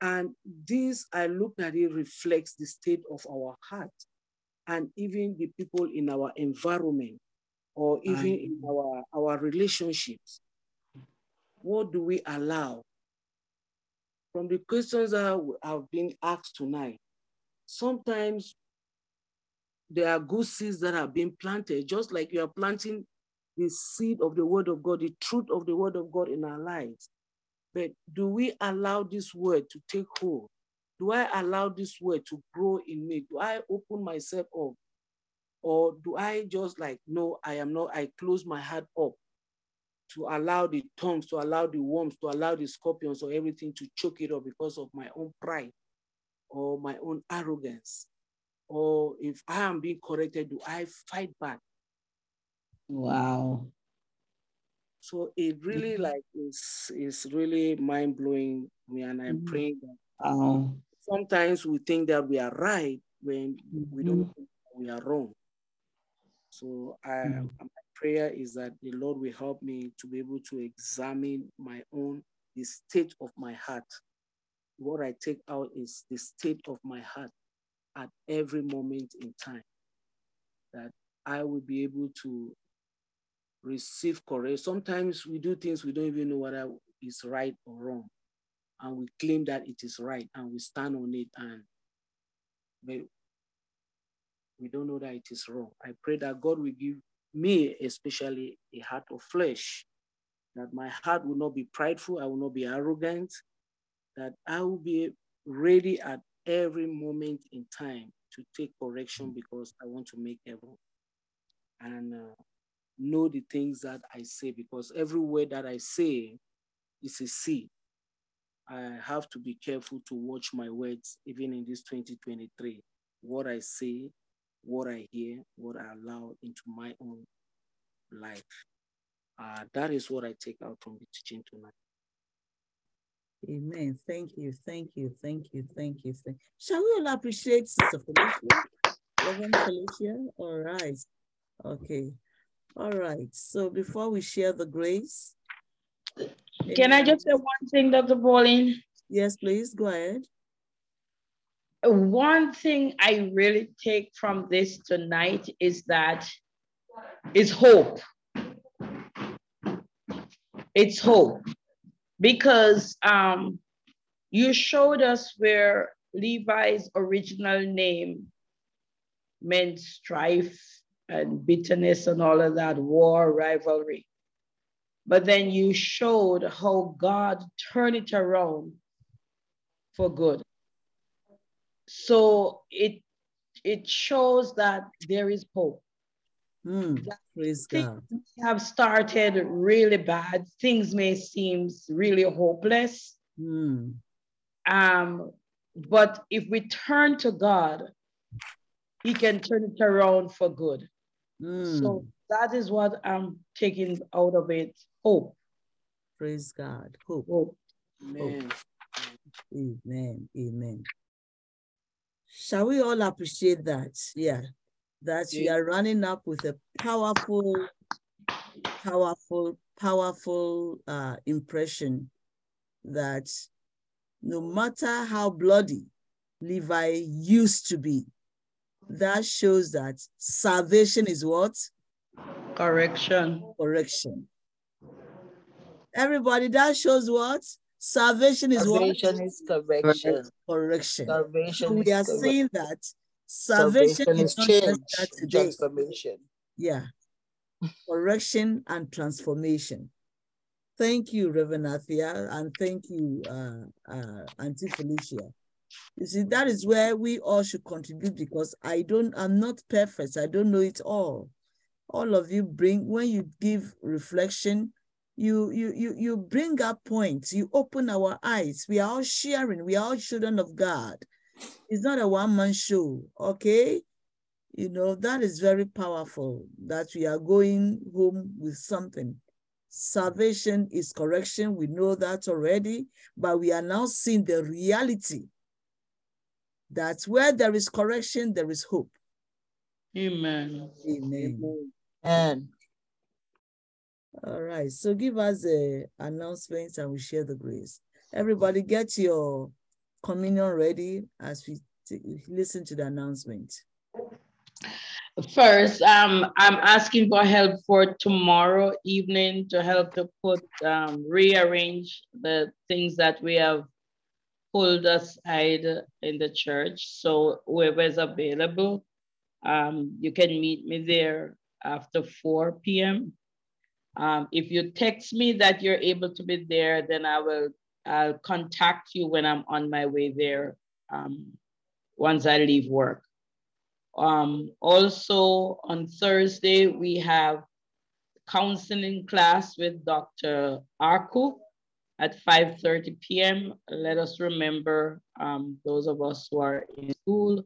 And this, I looked at it, reflects the state of our heart and even the people in our environment or even in our, our relationships. What do we allow? From the questions that have been asked tonight, sometimes there are good seeds that have been planted, just like you are planting the seed of the word of God, the truth of the word of God in our lives. But do we allow this word to take hold? Do I allow this word to grow in me? Do I open myself up? Or do I just like, no, I am not, I close my heart up to allow the tongues, to allow the worms, to allow the scorpions or everything to choke it up because of my own pride or my own arrogance? Or if I am being corrected, do I fight back?
Wow.
So it really like is is really mind blowing me, and I'm
Mhm.
praying that
Wow.
sometimes we think that we are right when we don't think we are wrong. So I,
Mhm.
my prayer is that the Lord will help me to be able to examine my own the state of my heart. What I take out is the state of my heart at every moment in time. That I will be able to receive correct. Sometimes we do things we don't even know whether is right or wrong, and we claim that it is right, and we stand on it, and but we don't know that it is wrong. I pray that God will give me, especially, a heart of flesh, that my heart will not be prideful, I will not be arrogant, that I will be ready at every moment in time to take correction because I want to make heaven. And uh, know the things that I say because every word that I say is a seed. I have to be careful to watch my words, even in this 2023. What I say, what I hear, what I allow into my own life. Uh, that is what I take out from the teaching tonight.
Amen. Thank you. Thank you. Thank you. Thank you. Thank Shall we all appreciate Sister Felicia? Reverend Felicia? All right. Okay. All right. So before we share the grace.
Can I just say one thing, Dr. Pauline?
Yes, please. Go ahead.
One thing I really take from this tonight is that it's hope. It's hope because um, you showed us where Levi's original name meant strife and bitterness and all of that, war, rivalry. But then you showed how God turned it around for good. So it it shows that there is hope.
Hmm, praise God.
Things may have started really bad. Things may seem really hopeless.
Hmm,
Um, but if we turn to God, He can turn it around for good.
hmm,
So that is what I'm taking out of it. Hope.
praise God. Hope.
Hope.
Amen.
Amen. Amen. Shall we all appreciate that? Yeah. That we are running up with a powerful, powerful, powerful uh, impression that no matter how bloody Levi used to be, that shows that salvation is what?
Correction.
Correction. Everybody, that shows what? Salvation is?
Salvation is correction.
Correction.
Salvation
we are saying that salvation,
Salvation
is
is
not
change,
just
transformation.
Yeah. Correction and transformation. Thank you, Reverend Athia, and thank you, uh, uh, Auntie Felicia. You see, that is where we all should contribute because I don't, I'm not perfect. I don't know it all. All of you bring, when you give reflection, you you you you bring up points, you open our eyes. We are all sharing, we are all children of God. It's not a one-man show, okay? You know, that is very powerful that we are going home with something. Salvation is correction. We know that already, but we are now seeing the reality that where there is correction, there is hope.
Amen.
Amen.
And
All right, so give us the announcements and we share the grace. Everybody get your communion ready as we listen to the announcement.
First, um, I'm asking for help for tomorrow evening to help to put, um, rearrange the things that we have pulled aside in the church. So whoever is available, um, you can meet me there after 4 p.m. Um, if you text me that you're able to be there, then I will I'll contact you when I'm on my way there um, once I leave work. Um, also on Thursday, we have counseling class with Dr. Arku at 5.30 p.m. Let us remember um, those of us who are in school.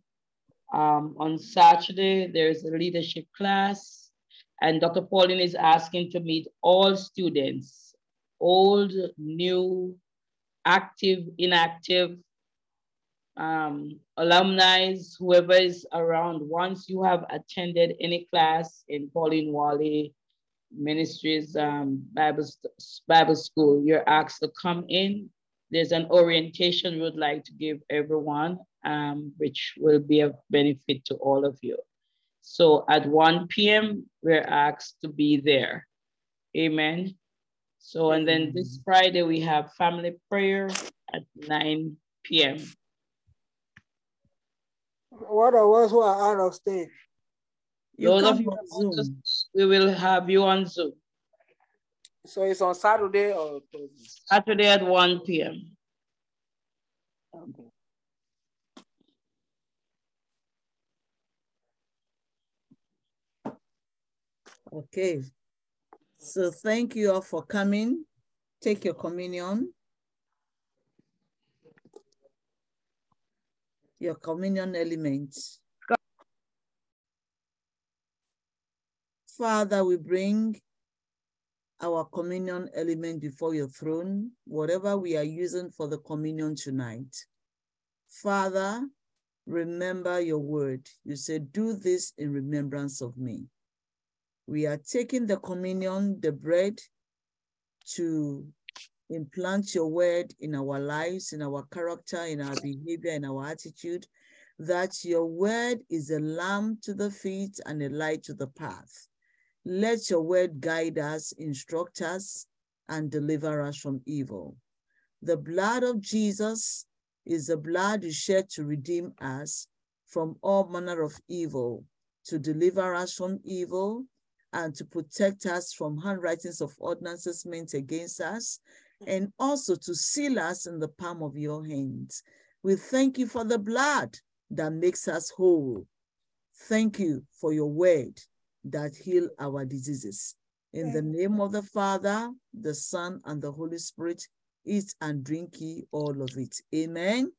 Um, on Saturday, there's a leadership class and Dr. Pauline is asking to meet all students, old, new, active, inactive, um, alumni, whoever is around, once you have attended any class in Pauline Wally Ministries um, Bible, Bible School, you're asked to come in. There's an orientation we would like to give everyone, um, which will be of benefit to all of you. So at 1 p.m., we're asked to be there. Amen. So, and then this Friday, we have family prayer at 9 p.m.
What are those who are out of state?
You
Those of you
Zoom.
we will have you on Zoom
So it's on Saturday or Thursday?
Saturday at 1 p.m.
Okay.
Okay. So thank you all for coming. Take your communion. Your communion elements. Father, we bring our communion element before your throne, whatever we are using for the communion tonight. Father, remember your word. You said, do this in remembrance of me. We are taking the communion, the bread, to implant your word in our lives, in our character, in our behavior, in our attitude, that your word is a lamp to the feet and a light to the path. Let your word guide us, instruct us, and deliver us from evil. The blood of Jesus is the blood you shed to redeem us from all manner of evil, to deliver us from evil, and to protect us from handwritings of ordinances meant against us, and also to seal us in the palm of your hands. We thank you for the blood that makes us whole. Thank you for your word that heal our diseases. In the name of the Father, the Son, and the Holy Spirit, eat and drink ye all of it. Amen.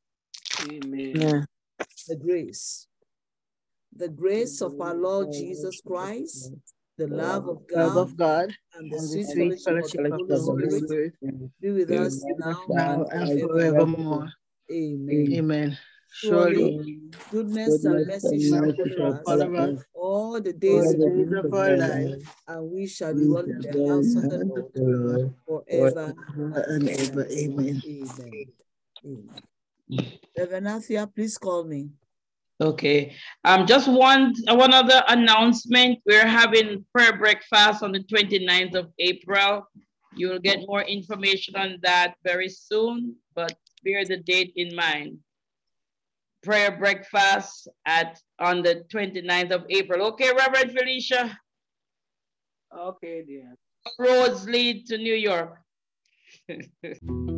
Amen.
yeah.
The grace. The grace of our Lord Jesus Christ, the love of
Love
God,
of God
and the sweet fellowship of the
Holy
Spirit be with us now
now and forevermore.
Amen.
Amen.
Surely goodness and mercy shall follow us
follow
follow
us
us
all the days of our life, and we shall
be
dwell in the house of
the
Lord
of the Lord
forever
and ever. Amen.
Amen. Amen. Reverend Athia, please call me.
Okay. Um, just one, one other announcement. We're having prayer breakfast on the 29th of April. You will get more information on that very soon, but bear the date in mind. Prayer breakfast at on the 29th of April. Okay, Reverend Felicia,
Okay, dear.
roads lead to New York. (laughs)